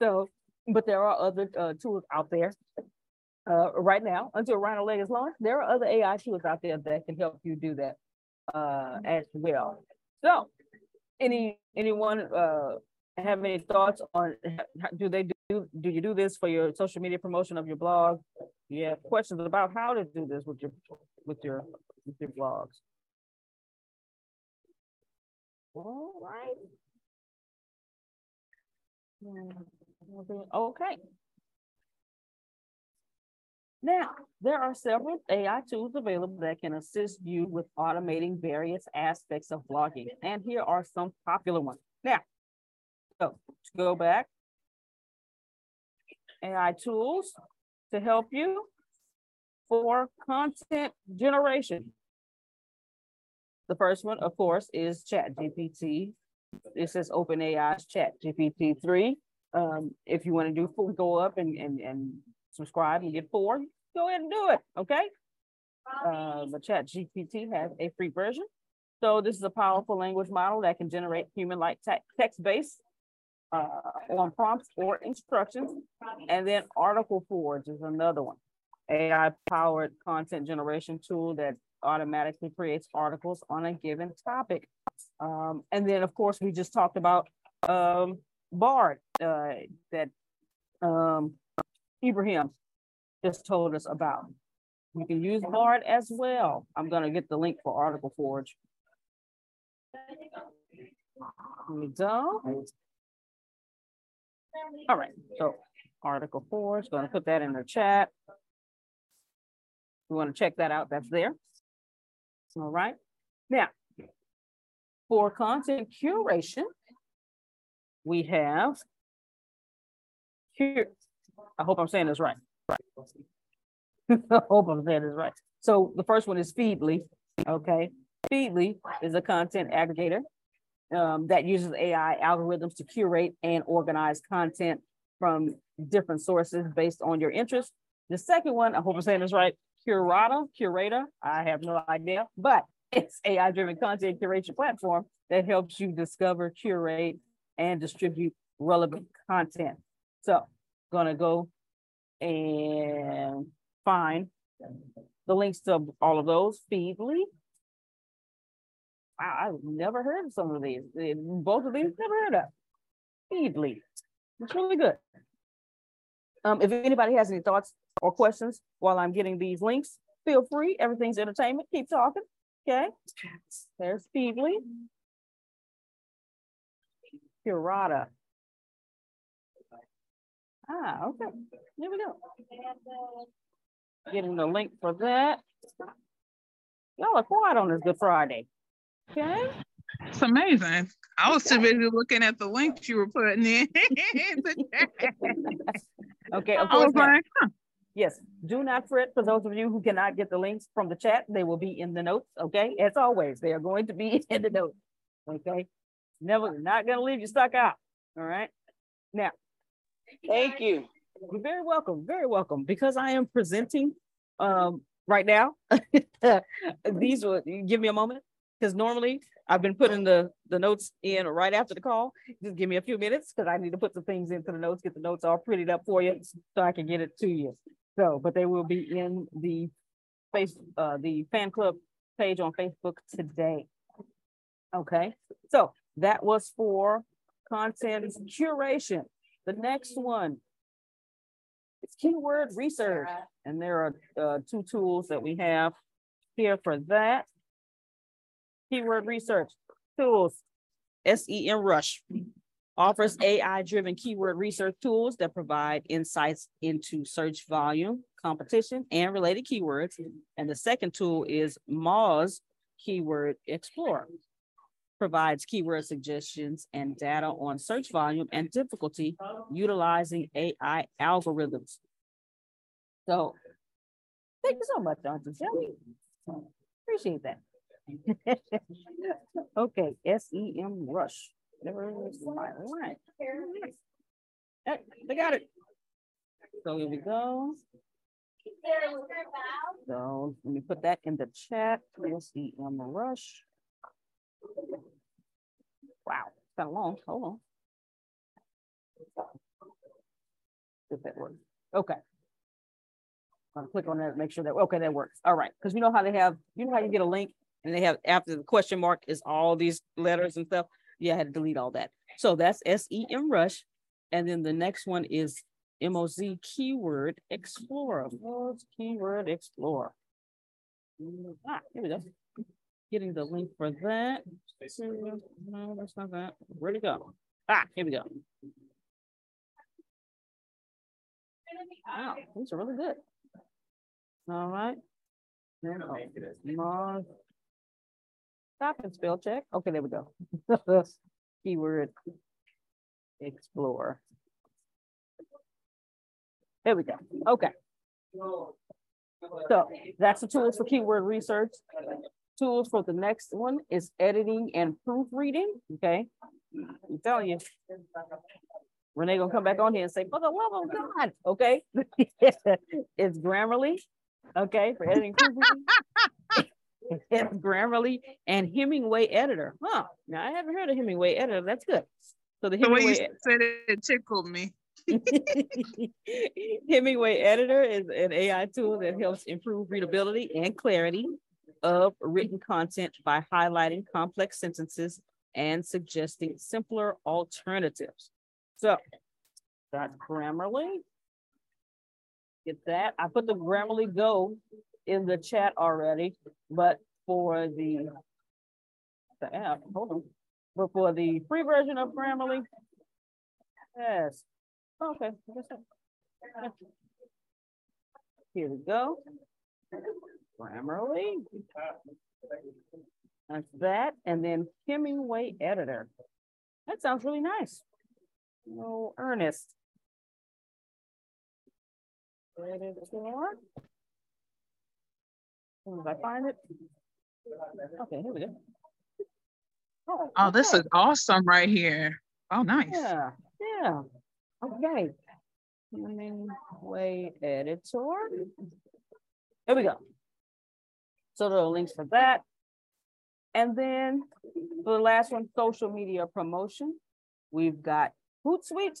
So but there are other uh, tools out there uh, right now until Rhino Leg is launched. There are other AI tools out there that can help you do that uh, as well. So, any anyone uh, have any thoughts on do they do do you do this for your social media promotion of your blog? You have questions about how to do this with your with your with your blogs. All right. Okay. Now, there are several AI tools available that can assist you with automating various aspects of blogging. And here are some popular ones. Now, so to go back, AI tools to help you for content generation. The first one, of course, is ChatGPT. It says OpenAI's ChatGPT 3 um, if you want to do full go up and, and, and subscribe and get four, go ahead and do it. Okay. Uh, the ChatGPT has a free version. So this is a powerful language model that can generate human-like te text-based uh, on prompts or instructions. And then Article Forge is another one. AI-powered content generation tool that automatically creates articles on a given topic. Um, and then, of course, we just talked about um, Bard uh, that um, Ibrahim just told us about. You can use Bard as well. I'm going to get the link for Article Forge. We go. All right, so Article Forge, going to put that in the chat. You want to check that out, that's there. All right. Now, for content curation, we have here. I hope I'm saying this right. Right. I hope I'm saying this right. So the first one is Feedly. Okay. Feedly is a content aggregator um, that uses AI algorithms to curate and organize content from different sources based on your interest. The second one, I hope I'm saying this right, Curata, Curator, I have no idea, but it's AI-driven content curation platform that helps you discover, curate, and distribute relevant content. So gonna go and find the links to all of those, Feedly. Wow, I've never heard of some of these. Both of these, never heard of. Feedly. It's really good. Um, if anybody has any thoughts or questions while I'm getting these links, feel free. Everything's entertainment. Keep talking. Okay. There's Feedly. Curata. Ah, okay. Here we go. Getting the link for that. Y'all are quiet on this Good Friday. Okay. It's amazing. I was too busy looking at the links you were putting in. okay. Of course, like, huh. Yes. Do not fret for those of you who cannot get the links from the chat. They will be in the notes. Okay. As always, they are going to be in the notes. Okay. Never, not going to leave you stuck out. All right. Now, thank you. You're very welcome. Very welcome. Because I am presenting um, right now, these will give me a moment because normally I've been putting the, the notes in right after the call. Just give me a few minutes because I need to put some things into the notes, get the notes all prettied up for you so I can get it to you. So, but they will be in the face, uh, the fan club page on Facebook today. Okay, so that was for content curation. The next one is keyword research. And there are uh, two tools that we have here for that. Keyword research tools, SEMrush offers AI-driven keyword research tools that provide insights into search volume, competition, and related keywords. And the second tool is Moz Keyword Explorer provides keyword suggestions and data on search volume and difficulty utilizing AI algorithms. So thank you so much, Dr. Shelley. Appreciate that. okay, SEMrush. Never. Hey, they got it. So here we go. So let me put that in the chat. SEMrush. Wow, it's of long. Hold on. If that works. Okay. I'll click on that, make sure that, okay, that works. All right. Because you know how they have, you know how you get a link and they have after the question mark is all these letters and stuff. Yeah, I had to delete all that. So that's SEMrush. And then the next one is MOZ Keyword Explorer. MOZ Keyword Explorer. Ah, here we go getting the link for that. No, that's not that. Where'd it go? Ah, here we go. Wow, these are really good. All right. Oh, Stop and spell check. Okay, there we go. Keyword explore. There we go. Okay. So that's the tools for keyword research tools for the next one is editing and proofreading. Okay. I'm telling you, Renee gonna come back on here and say, for the love of God, okay? it's Grammarly, okay, for editing. it's Grammarly and Hemingway editor. Huh. Now I haven't heard of Hemingway editor. That's good. So the Hemingway way you said it, it tickled me. Hemingway Editor is an AI tool that helps improve readability and clarity of written content by highlighting complex sentences and suggesting simpler alternatives. So that's Grammarly. Get that. I put the Grammarly Go in the chat already, but for the, the app, hold on. But for the free version of Grammarly, yes, Okay. Here we go. Grammarly. That's that. And then Hemingway editor. That sounds really nice. Oh, Ernest. Editor. As I find it. Okay, here we go. Oh, oh this is awesome right here. Oh, nice. Yeah, yeah. Okay. Hemingway editor. There we go. So there are links for that. And then for the last one, social media promotion. We've got Hootsuite,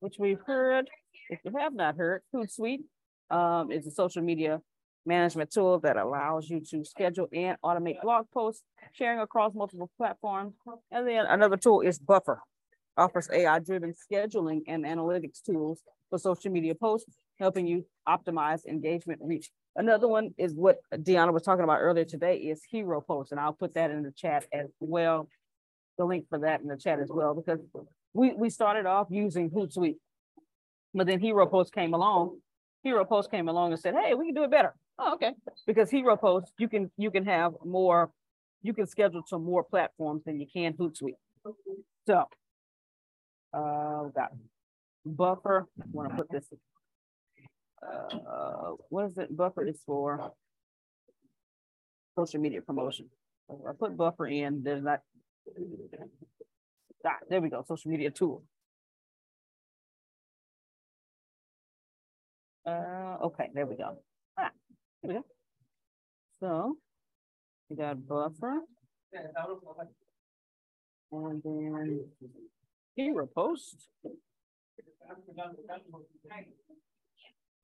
which we've heard. If you have not heard, Hootsuite um, is a social media management tool that allows you to schedule and automate blog posts, sharing across multiple platforms. And then another tool is Buffer offers AI-driven scheduling and analytics tools for social media posts, helping you optimize engagement reach. Another one is what Deanna was talking about earlier today is Heroposts, and I'll put that in the chat as well, the link for that in the chat as well, because we, we started off using Hootsuite, but then Heroposts came along. Heroposts came along and said, hey, we can do it better. Oh, okay. Because Heroposts, you can you can have more, you can schedule to more platforms than you can Hootsuite. So uh, got buffer. I want to put this. Uh, what is it? Buffer is for social media promotion. I put buffer in. There's not. Ah, there we go. Social media tool. Uh, okay, there we go. Ah, there we go. So we got buffer. And then Heropost.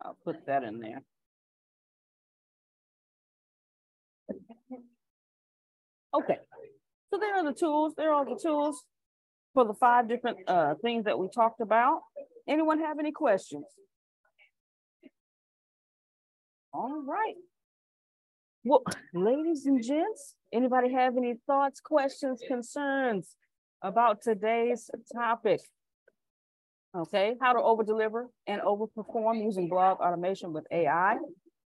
I'll put that in there. Okay, so there are the tools. There are the tools for the five different uh, things that we talked about. Anyone have any questions? All right. Well, ladies and gents, anybody have any thoughts, questions, concerns? about today's topic. Okay, how to over deliver and overperform using blog automation with AI.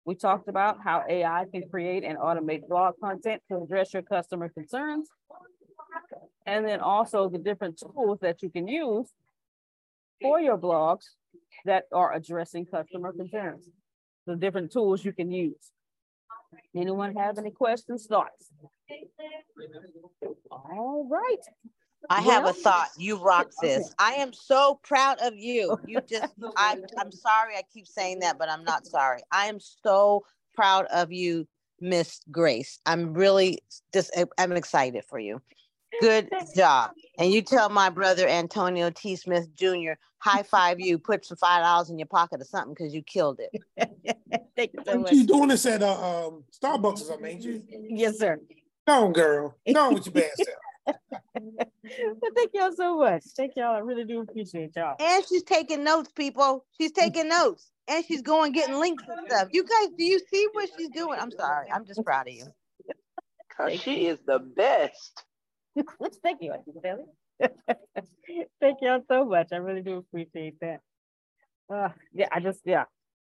We talked about how AI can create and automate blog content to address your customer concerns. And then also the different tools that you can use for your blogs that are addressing customer concerns. The different tools you can use. Anyone have any questions, thoughts? All right. I have a thought. You rock this. I am so proud of you. You just I'm I'm sorry I keep saying that, but I'm not sorry. I am so proud of you, Miss Grace. I'm really just I'm excited for you. Good job. And you tell my brother Antonio T. Smith Jr. high five you, put some five dollars in your pocket or something because you killed it. Thank you so much. You doing this at uh, um, Starbucks or something, ain't you? Yes, sir. Go on, girl. Go on with your bad self. but thank y'all so much. Thank y'all. I really do appreciate y'all. And she's taking notes, people. She's taking notes. And she's going getting links and stuff. You guys, do you see what she's doing? I'm sorry. I'm just proud of you. Cause she is the best. thank you, thank y'all so much. I really do appreciate that. Uh, yeah, I just yeah,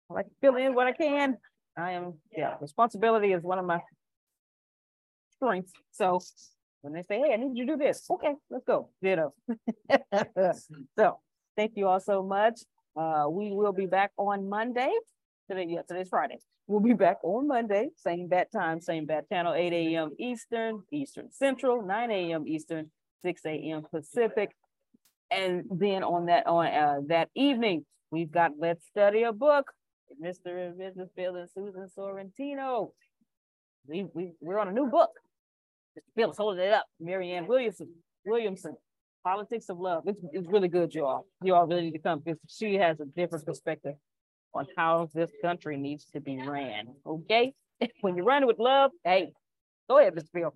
I like to fill in what I can. I am yeah, responsibility is one of my strengths. So when they say, hey, I need you to do this. Okay, let's go. Ditto. so thank you all so much. Uh, we will be back on Monday. Today, yeah, today's Friday. We'll be back on Monday, same bat time, same bat channel, 8 a.m. Eastern, Eastern Central, 9 a.m. Eastern, 6 a.m. Pacific. And then on that on uh, that evening, we've got Let's Study a Book. Mr. and Mrs. Bill and Susan Sorrentino. We, we, we're on a new book. Mr. Bill's holding it up. Marianne Williamson, Williamson, Politics of Love. It's, it's really good, y'all. You all really need to come because she has a different perspective on how this country needs to be ran. Okay? when you're running with love, hey, go ahead, Mr. Bill.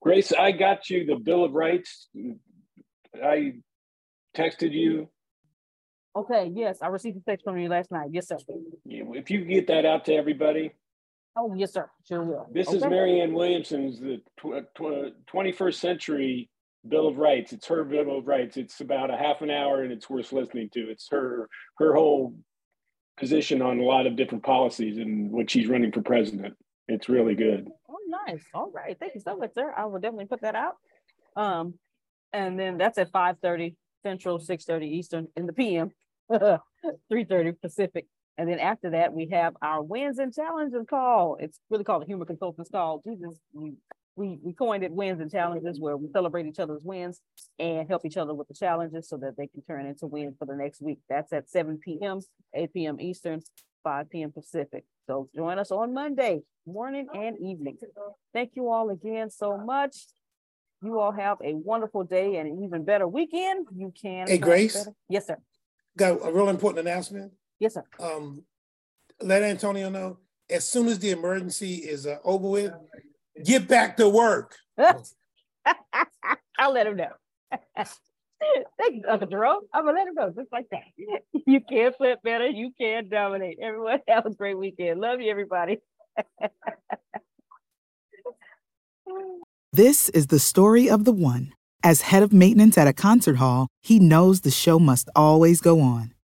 Grace, I got you the Bill of Rights. I texted you. Okay, yes, I received a text from you last night. Yes, sir. If you get that out to everybody. Oh, yes, sir. Sure will. This okay. is Marianne Williamson's the tw- tw- 21st century Bill of Rights. It's her Bill of Rights. It's about a half an hour and it's worth listening to. It's her her whole position on a lot of different policies and what she's running for president. It's really good. Oh, nice. All right. Thank you so much, sir. I will definitely put that out. Um, and then that's at 5:30 Central, 6:30 Eastern in the PM, 3:30 Pacific. And then after that, we have our wins and challenges call. It's really called the Humor Consultants Call. Jesus, we, we, we coined it wins and challenges where we celebrate each other's wins and help each other with the challenges so that they can turn into wins for the next week. That's at 7 p.m., 8 p.m. Eastern, 5 p.m. Pacific. So join us on Monday morning and evening. Thank you all again so much. You all have a wonderful day and an even better weekend. You can. Hey, Grace. Yes, sir. Got a real important announcement. Yes, sir. Um, let Antonio know as soon as the emergency is uh, over with, get back to work. I'll let him know. Thank you, Uncle Jerome. I'm gonna let him know just like that. You can't flip better. You can't dominate. Everyone have a great weekend. Love you, everybody. this is the story of the one. As head of maintenance at a concert hall, he knows the show must always go on.